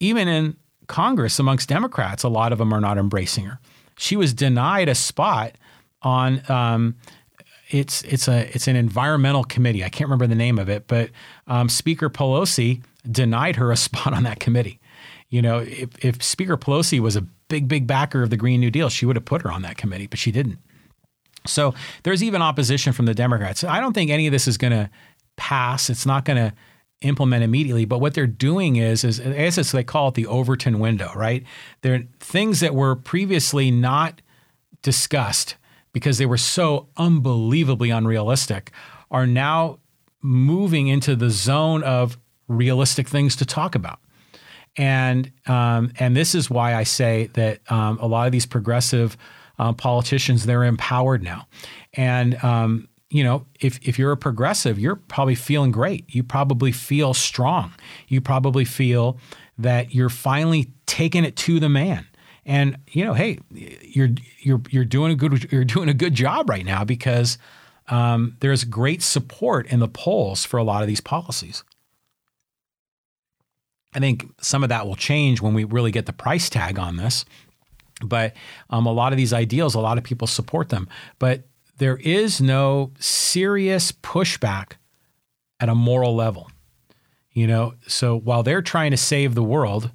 even in congress amongst democrats a lot of them are not embracing her. She was denied a spot on um, it's it's a it's an environmental committee. I can't remember the name of it, but um, Speaker Pelosi denied her a spot on that committee. You know, if, if Speaker Pelosi was a big, big backer of the Green New Deal, she would have put her on that committee, but she didn't. So there's even opposition from the Democrats. I don't think any of this is going to pass. It's not going to implement immediately. But what they're doing is, is I guess it's they call it the Overton window, right? They're things that were previously not discussed because they were so unbelievably unrealistic are now moving into the zone of realistic things to talk about. And um, and this is why I say that um, a lot of these progressive uh, politicians they're empowered now, and um, you know if if you're a progressive, you're probably feeling great. You probably feel strong. You probably feel that you're finally taking it to the man. And you know, hey, you're you're you're doing a good you're doing a good job right now because um, there's great support in the polls for a lot of these policies. I think some of that will change when we really get the price tag on this. But um, a lot of these ideals, a lot of people support them. But there is no serious pushback at a moral level. You know, so while they're trying to save the world,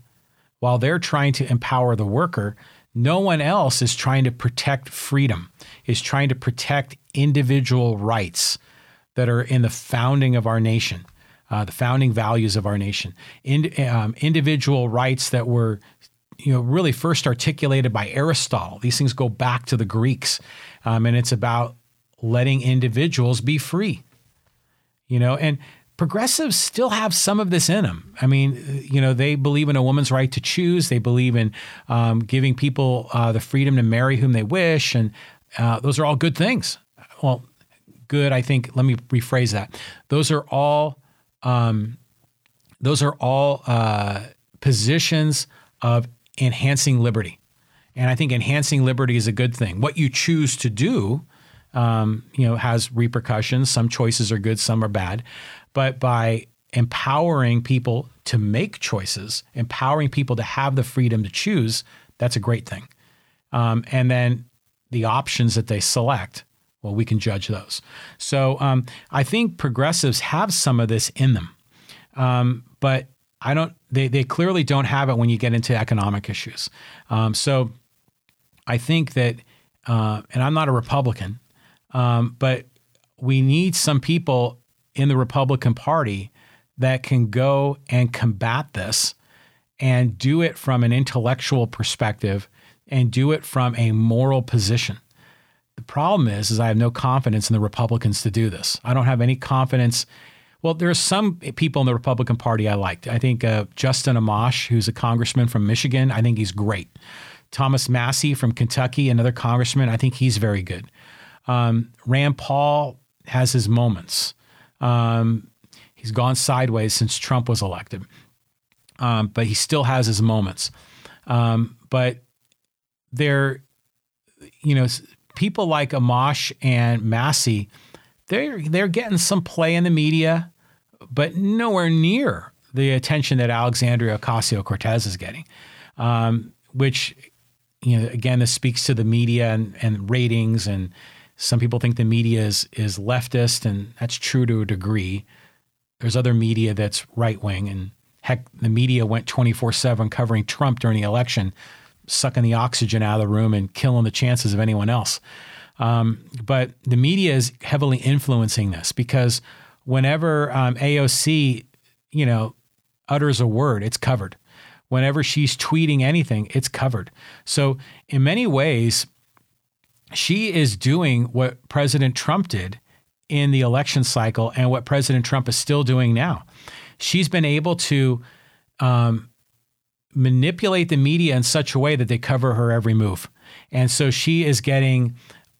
while they're trying to empower the worker, no one else is trying to protect freedom, is trying to protect individual rights that are in the founding of our nation uh, the founding values of our nation, in, um, individual rights that were you know really first articulated by Aristotle. These things go back to the Greeks, um, and it's about letting individuals be free. You know, and progressives still have some of this in them. I mean, you know, they believe in a woman's right to choose. They believe in um, giving people uh, the freedom to marry whom they wish, and uh, those are all good things. Well, good. I think. Let me rephrase that. Those are all. Um, those are all uh, positions of enhancing liberty, and I think enhancing liberty is a good thing. What you choose to do um, you know, has repercussions. Some choices are good, some are bad. But by empowering people to make choices, empowering people to have the freedom to choose, that's a great thing. Um, and then the options that they select, well, we can judge those. So um, I think progressives have some of this in them, um, but I don't. They they clearly don't have it when you get into economic issues. Um, so I think that, uh, and I'm not a Republican, um, but we need some people in the Republican Party that can go and combat this and do it from an intellectual perspective and do it from a moral position. Problem is, is I have no confidence in the Republicans to do this. I don't have any confidence. Well, there are some people in the Republican Party I liked. I think uh, Justin Amash, who's a congressman from Michigan, I think he's great. Thomas Massie from Kentucky, another congressman, I think he's very good. Um, Rand Paul has his moments. Um, he's gone sideways since Trump was elected, um, but he still has his moments. Um, but there, you know, people like Amash and Massie, they're they're getting some play in the media, but nowhere near the attention that Alexandria Ocasio Cortez is getting, um, which you know again this speaks to the media and, and ratings and some people think the media is is leftist, and that's true to a degree. There's other media that's right wing, and heck, the media went 24 7 covering Trump during the election, sucking the oxygen out of the room and killing the chances of anyone else. Um, but the media is heavily influencing this because whenever um, AOC, you know, utters a word, it's covered. Whenever she's tweeting anything, it's covered. So in many ways, she is doing what President Trump did in the election cycle and what President Trump is still doing now. She's been able to um, manipulate the media in such a way that they cover her every move. And so she is getting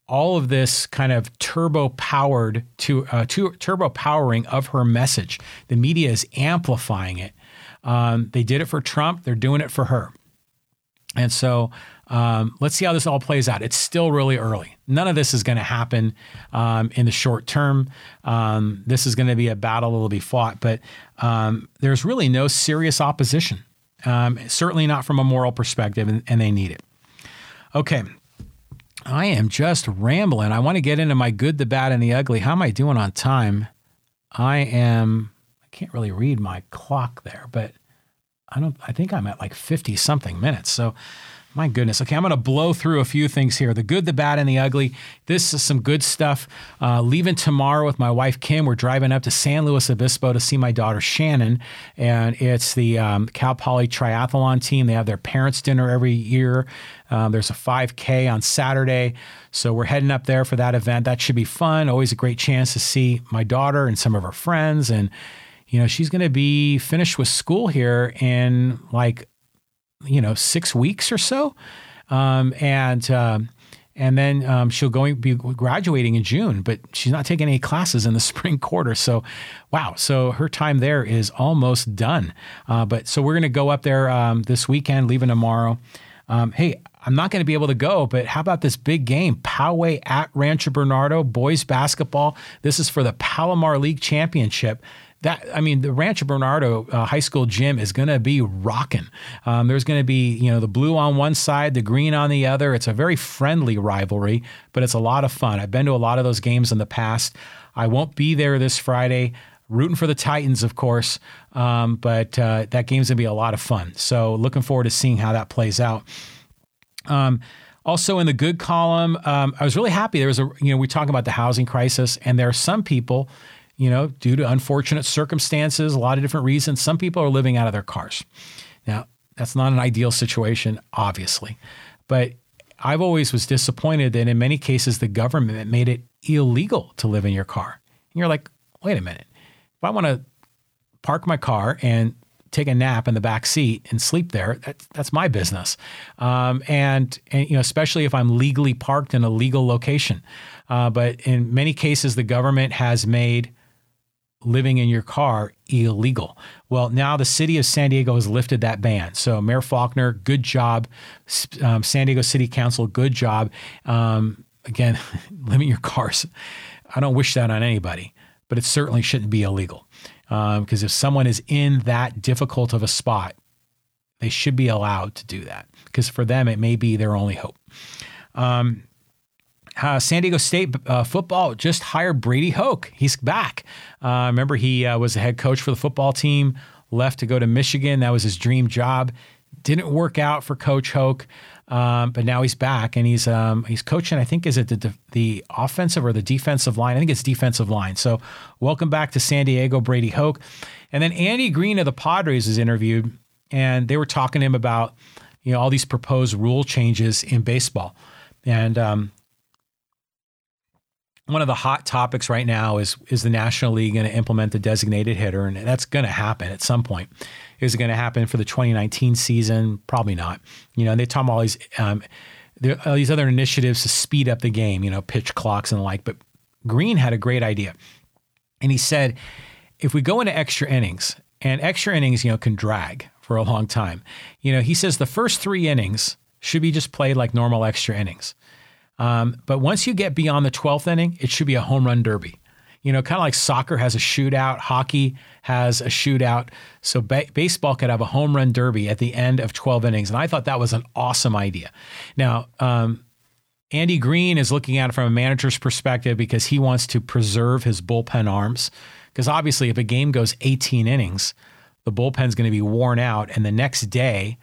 all of this kind of turbo powered to, uh, to turbo powering of her message. The media is amplifying it. Um, they did it for Trump. They're doing it for her. And so um, let's see how this all plays out. It's still really early. None of this is going to happen um, in the short term. Um, this is going to be a battle that will be fought, but um, there's really no serious opposition, um, certainly not from a moral perspective, and, and they need it. Okay. I am just rambling. I want to get into my good, the bad, and the ugly. How am I doing on time? I am, I can't really read my clock there, but I don't, I think I'm at like 50 something minutes. So, my goodness. Okay, I'm going to blow through a few things here the good, the bad, and the ugly. This is some good stuff. Uh, leaving tomorrow with my wife, Kim. We're driving up to San Luis Obispo to see my daughter, Shannon. And it's the um, Cal Poly Triathlon team. They have their parents' dinner every year. Um, there's a 5K on Saturday. So we're heading up there for that event. That should be fun. Always a great chance to see my daughter and some of her friends. And, you know, she's going to be finished with school here in like you know six weeks or so, um, and um, and then um, she'll going be graduating in June, but she's not taking any classes in the spring quarter. So, wow! So her time there is almost done. Uh, but so we're going to go up there um, this weekend, leaving tomorrow. Um, hey, I'm not going to be able to go, but how about this big game? Poway at Rancho Bernardo, boys basketball. This is for the Palomar League Championship that I mean, the Rancho Bernardo uh, High School gym is going to be rocking. Um, there's going to be you know the blue on one side, the green on the other. It's a very friendly rivalry, but it's a lot of fun. I've been to a lot of those games in the past. I won't be there this Friday. Rooting for the Titans, of course, um, but uh, that game's gonna be a lot of fun. So looking forward to seeing how that plays out. Um, also in the good column, um, I was really happy. There was a you know we talk about the housing crisis, and there are some people you know, due to unfortunate circumstances, a lot of different reasons, some people are living out of their cars. Now, that's not an ideal situation, obviously, but I've always was disappointed that in many cases the government made it illegal to live in your car. And you're like, wait a minute. If I want to park my car and take a nap in the back seat and sleep there. That's, that's my business. Um, and, and, you know, especially if I'm legally parked in a legal location. Uh, but in many cases, the government has made living in your car illegal. Well, now the city of San Diego has lifted that ban. So, Mayor Faulconer, good job. Um, San Diego City Council, good job. Um, again, living your cars. I don't wish that on anybody, but it certainly shouldn't be illegal. Because um, if someone is in that difficult of a spot, they should be allowed to do that. Because for them, it may be their only hope. Um, uh, San Diego State uh, football just hired Brady Hoke. He's back. Uh, remember, he uh, was the head coach for the football team, left to go to Michigan. That was his dream job. Didn't work out for Coach Hoke, um, but now he's back and he's um, he's coaching. I think is it the the offensive or the defensive line? I think it's defensive line. So welcome back to San Diego, Brady Hoke. And then Andy Green of the Padres is interviewed, and they were talking to him about you know all these proposed rule changes in baseball, and um, one of the hot topics right now is is the National League going to implement the designated hitter, and that's going to happen at some point. Is it going to happen for the 2019 season? Probably not. You know, they talk about all these um, there, all these other initiatives to speed up the game. You know, pitch clocks and the like. But Green had a great idea, and he said, if we go into extra innings, and extra innings, you know, can drag for a long time. You know, he says the first three innings should be just played like normal extra innings. Um, but once you get beyond the 12th inning, it should be a home run derby. You know, kind of like soccer has a shootout, hockey has a shootout. So ba- baseball could have a home run derby at the end of 12 innings. And I thought that was an awesome idea. Now, um, Andy Green is looking at it from a manager's perspective because he wants to preserve his bullpen arms. Because obviously, if a game goes 18 innings, the bullpen's going to be worn out. And the next day,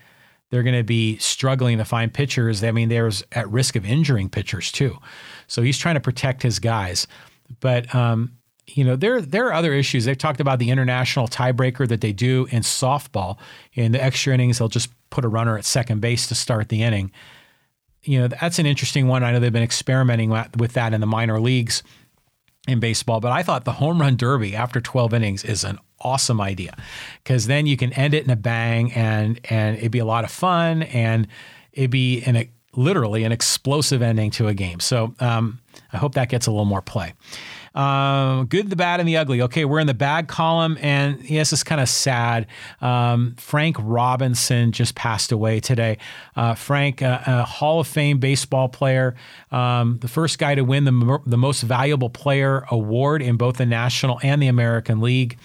they're going to be struggling to find pitchers. I mean, there's at risk of injuring pitchers too. So he's trying to protect his guys. But um, you know, there there are other issues. They've talked about the international tiebreaker that they do in softball. In the extra innings, they'll just put a runner at second base to start the inning. You know, that's an interesting one. I know they've been experimenting with that in the minor leagues in baseball, but I thought the home run derby after 12 innings is an awesome idea because then you can end it in a bang and and it'd be a lot of fun and it'd be an literally an explosive ending to a game. So um, I hope that gets a little more play. Uh, good, the bad, and the ugly. Okay, we're in the bad column, and yes, it's kind of sad. Um, Frank Robinson just passed away today. Uh, Frank, uh, a Hall of Fame baseball player, um, the first guy to win the, the Most Valuable Player award in both the National and the American League.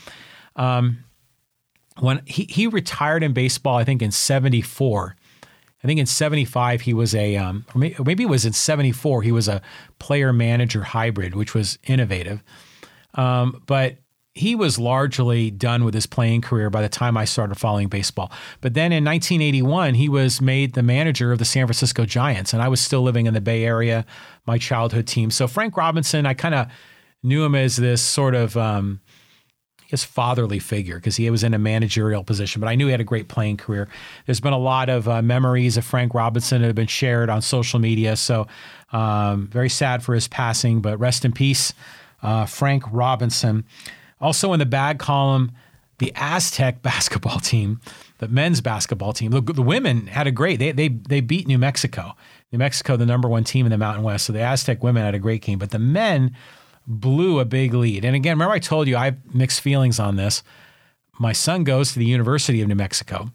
Um, when he, he retired in baseball, I think in 74. I think in 75 he was a, um, or maybe it was in 74, he was a player manager hybrid, which was innovative. Um, but he was largely done with his playing career by the time I started following baseball. But then in 1981, he was made the manager of the San Francisco Giants, and I was still living in the Bay Area, my childhood team. So Frank Robinson, I kind of knew him as this sort of um, his fatherly figure because he was in a managerial position, but I knew he had a great playing career. There's been a lot of uh, memories of Frank Robinson that have been shared on social media. So, um, very sad for his passing, but rest in peace, uh, Frank Robinson. Also in the bad column, the Aztec basketball team, the men's basketball team. The, the women had a great. They they they beat New Mexico. New Mexico, the number one team in the Mountain West. So the Aztec women had a great game, but the men blew a big lead. And again, remember I told you I have mixed feelings on this. My son goes to the University of New Mexico,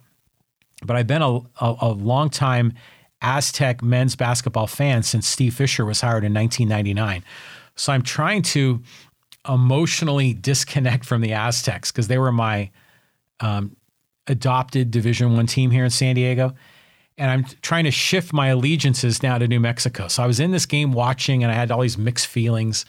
but I've been a, a, a long time Aztec men's basketball fan since Steve Fisher was hired in 1999. So I'm trying to emotionally disconnect from the Aztecs because they were my um, adopted Division One team here in San Diego, and I'm trying to shift my allegiances now to New Mexico. So I was in this game watching, and I had all these mixed feelings.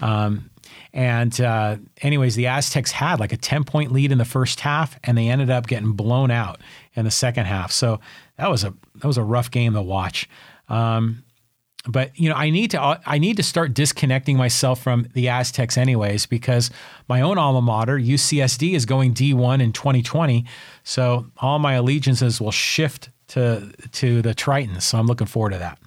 Um, and uh, anyways, the Aztecs had like a 10 point lead in the first half, and they ended up getting blown out in the second half. So that was a that was a rough game to watch. Um, but you know, I need to I need to start disconnecting myself from the Aztecs anyways because my own alma mater UCSD is going D1 in 2020. So all my allegiances will shift to to the Tritons. So I'm looking forward to that.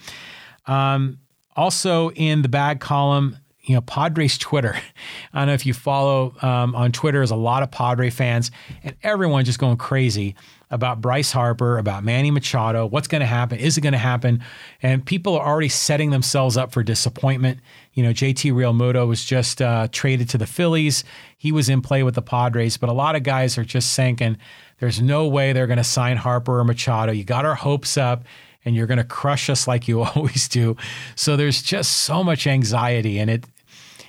Um, also in the bag column, you know, Padres Twitter. I don't know if you follow um, on Twitter, there's a lot of Padre fans, and everyone just going crazy about Bryce Harper, about Manny Machado. What's going to happen? Is it going to happen? And people are already setting themselves up for disappointment. You know, JT Realmuto was just uh, traded to the Phillies. He was in play with the Padres, but a lot of guys are just sinking. There's no way they're going to sign Harper or Machado. You got our hopes up and you're going to crush us like you always do. So there's just so much anxiety and it.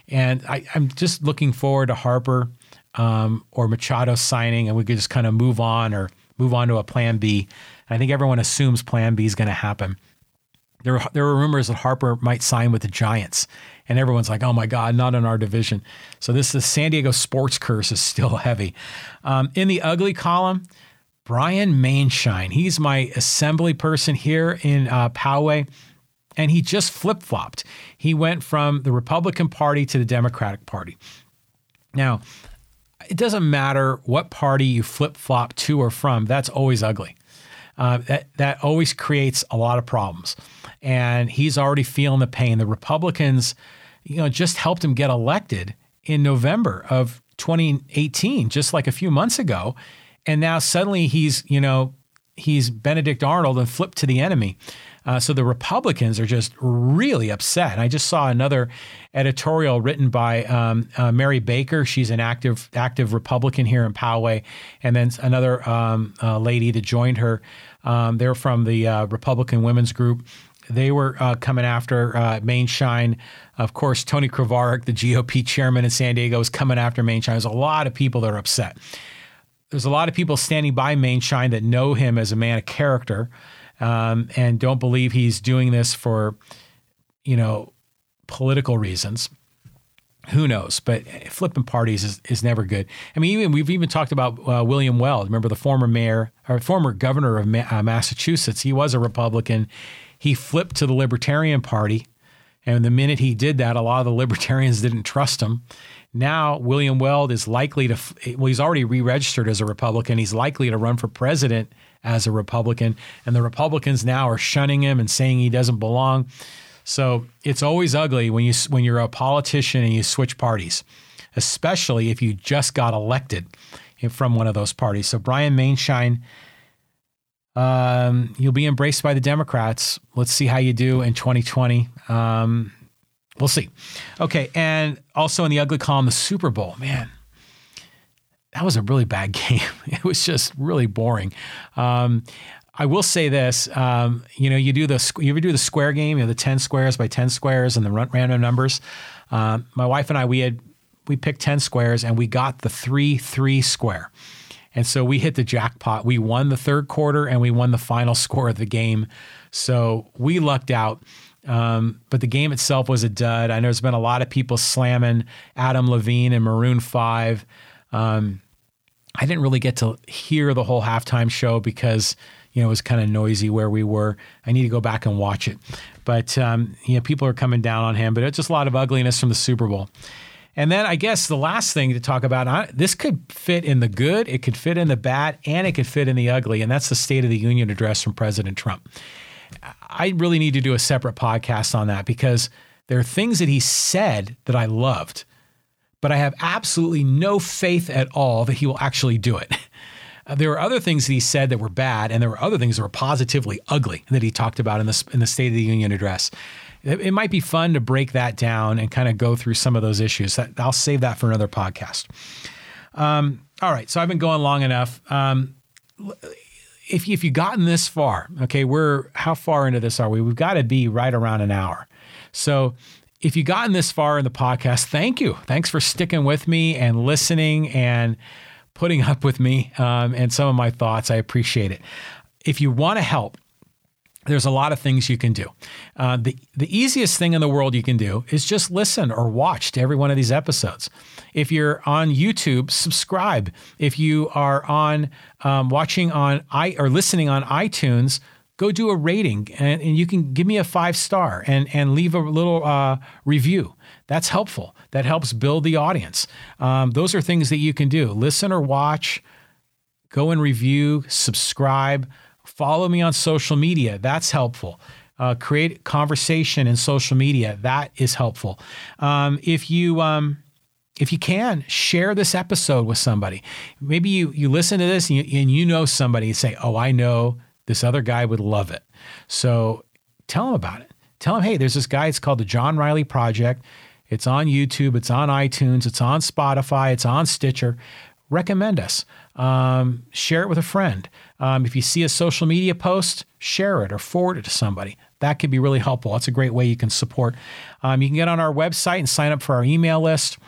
And I, am just looking forward to Harper um, or Machado signing, and we could just kind of move on or move on to a plan B. I think everyone assumes plan B is going to happen. There, were, there were rumors that Harper might sign with the Giants, and everyone's like, "Oh my God, not in our division." So this the San Diego sports curse is still heavy. Um, in the ugly column, Brian Maienschein. He's my assembly person here in uh, Poway, and he just flip flopped. He went from the Republican Party to the Democratic Party. Now, it doesn't matter what party you flip flop to or from, that's always ugly. Uh, that, that always creates a lot of problems. And he's already feeling the pain. The Republicans, you know, just helped him get elected in November of 2018, just like a few months ago and now suddenly he's you know he's Benedict Arnold and flipped to the enemy. Uh, so the Republicans are just really upset. And I just saw another editorial written by um, uh, Mary Baker. She's an active active Republican here in Poway, and then another um, uh, lady that joined her. Um, they're from the uh, Republican Women's Group. They were uh, coming after uh, Maienschein. Of course, Tony Krvaric, the GOP chairman in San Diego, is coming after Maienschein. There's a lot of people that are upset there's a lot of people standing by Maienschein that know him as a man of character um, and don't believe he's doing this for, you know, political reasons. Who knows? But flipping parties is, is never good. I mean, even we've even talked about uh, William Weld. Remember the former mayor or former governor of Ma- uh, Massachusetts? He was a Republican. He flipped to the Libertarian Party, and the minute he did that, a lot of the Libertarians didn't trust him. Now, William Weld is likely to, well, he's already re registered as a Republican. He's likely to run for president as a Republican. And the Republicans now are shunning him and saying he doesn't belong. So it's always ugly when, you, when you're a politician and you switch parties, especially if you just got elected from one of those parties. So Brian Maienschein, um, you'll be embraced by the Democrats. Let's see how you do in 2020. Um, We'll see. Okay, and also in the ugly column, the Super Bowl. Man, that was a really bad game. It was just really boring. Um, I will say this: um, you know, you do the you ever do the square game, you know, the ten squares by ten squares and the random numbers. Um, my wife and I, we had we picked ten squares and we got the three three square, and so we hit the jackpot. We won the third quarter and we won the final score of the game. So we lucked out. Um, but the game itself was a dud. I know there's been a lot of people slamming Adam Levine and Maroon 5. Um, I didn't really get to hear the whole halftime show because you know it was kind of noisy where we were. I need to go back and watch it. But um, you know people are coming down on him. But it's just a lot of ugliness from the Super Bowl. And then I guess the last thing to talk about, this could fit in the good, it could fit in the bad, and it could fit in the ugly. And that's the State of the Union address from President Trump. I really need to do a separate podcast on that because there are things that he said that I loved, but I have absolutely no faith at all that he will actually do it. there were other things that he said that were bad, and there were other things that were positively ugly that he talked about in the, in the State of the Union address. It, it might be fun to break that down and kind of go through some of those issues. That, I'll save that for another podcast. Um, all right, so I've been going long enough. Um, if if you've gotten this far, okay, we're how far into this are we? We've got to be right around an hour. So if you've gotten this far in the podcast, thank you. Thanks for sticking with me and listening and putting up with me um, and some of my thoughts. I appreciate it. If you want to help, there's a lot of things you can do. Uh, the, the easiest thing in the world you can do is just listen or watch to every one of these episodes. If you're on YouTube, subscribe. If you are on um, watching on i or listening on iTunes, go do a rating and, and, you can give me a five star and, and leave a little uh, review. That's helpful. That helps build the audience. Um, those are things that you can do. Listen or watch, go and review, subscribe. Follow me on social media. That's helpful. uh, create conversation in social media. That is helpful. Um, if you um, if you can share this episode with somebody, maybe you you listen to this and you, and you know somebody and say, "Oh, I know this other guy would love it." So tell them about it. Tell them, "Hey, there's this guy. It's called the John Riley Project." It's on YouTube, it's on iTunes, it's on Spotify, it's on Stitcher. Recommend us. Um, share it with a friend. Um, if you see a social media post, share it or forward it to somebody. That could be really helpful. That's a great way you can support. Um, you can get on our website and sign up for our email list.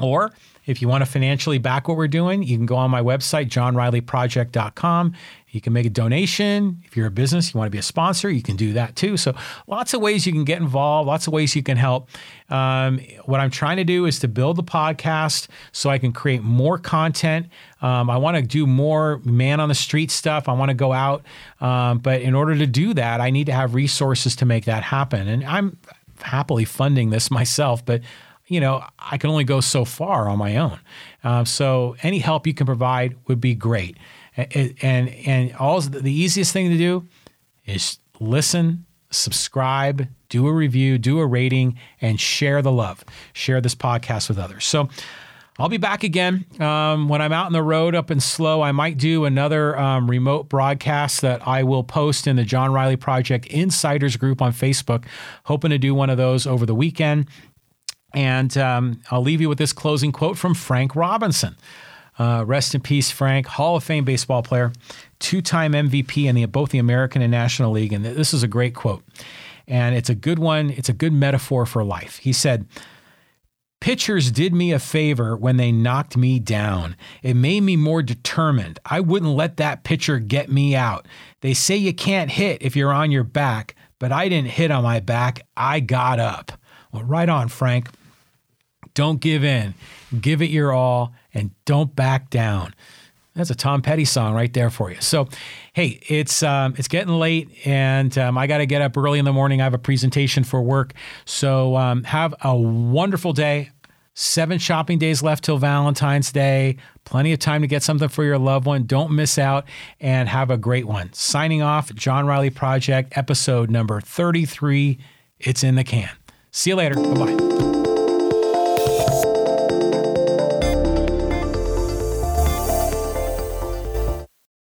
Or if you want to financially back what we're doing, you can go on my website, johnrileyproject.com. You can make a donation. If you're a business, you want to be a sponsor, you can do that too. So, lots of ways you can get involved, lots of ways you can help. Um, what I'm trying to do is to build the podcast so I can create more content. Um, I want to do more man on the street stuff. I want to go out. Um, but in order to do that, I need to have resources to make that happen. And I'm happily funding this myself, but you know, I can only go so far on my own. Uh, so any help you can provide would be great. And and, and all the easiest thing to do is listen, subscribe, do a review, do a rating, and share the love. Share this podcast with others. So. I'll be back again um, when I'm out on the road up and Slow. I might do another um, remote broadcast that I will post in the John Riley Project Insiders group on Facebook. Hoping to do one of those over the weekend. And um, I'll leave you with this closing quote from Frank Robinson. Uh, rest in peace, Frank, Hall of Fame baseball player, two time MVP in the, both the American and National League. And this is a great quote. And it's a good one, it's a good metaphor for life. He said, Pitchers did me a favor when they knocked me down. It made me more determined. I wouldn't let that pitcher get me out. They say you can't hit if you're on your back, but I didn't hit on my back. I got up. Well, right on, Frank. Don't give in. Give it your all and don't back down. That's a Tom Petty song right there for you. So, hey, it's um, it's getting late, and um, I got to get up early in the morning. I have a presentation for work. So, um, have a wonderful day. Seven shopping days left till Valentine's Day. Plenty of time to get something for your loved one. Don't miss out, and have a great one. Signing off, John Riley Project, episode number thirty-three. It's in the can. See you later. Bye bye.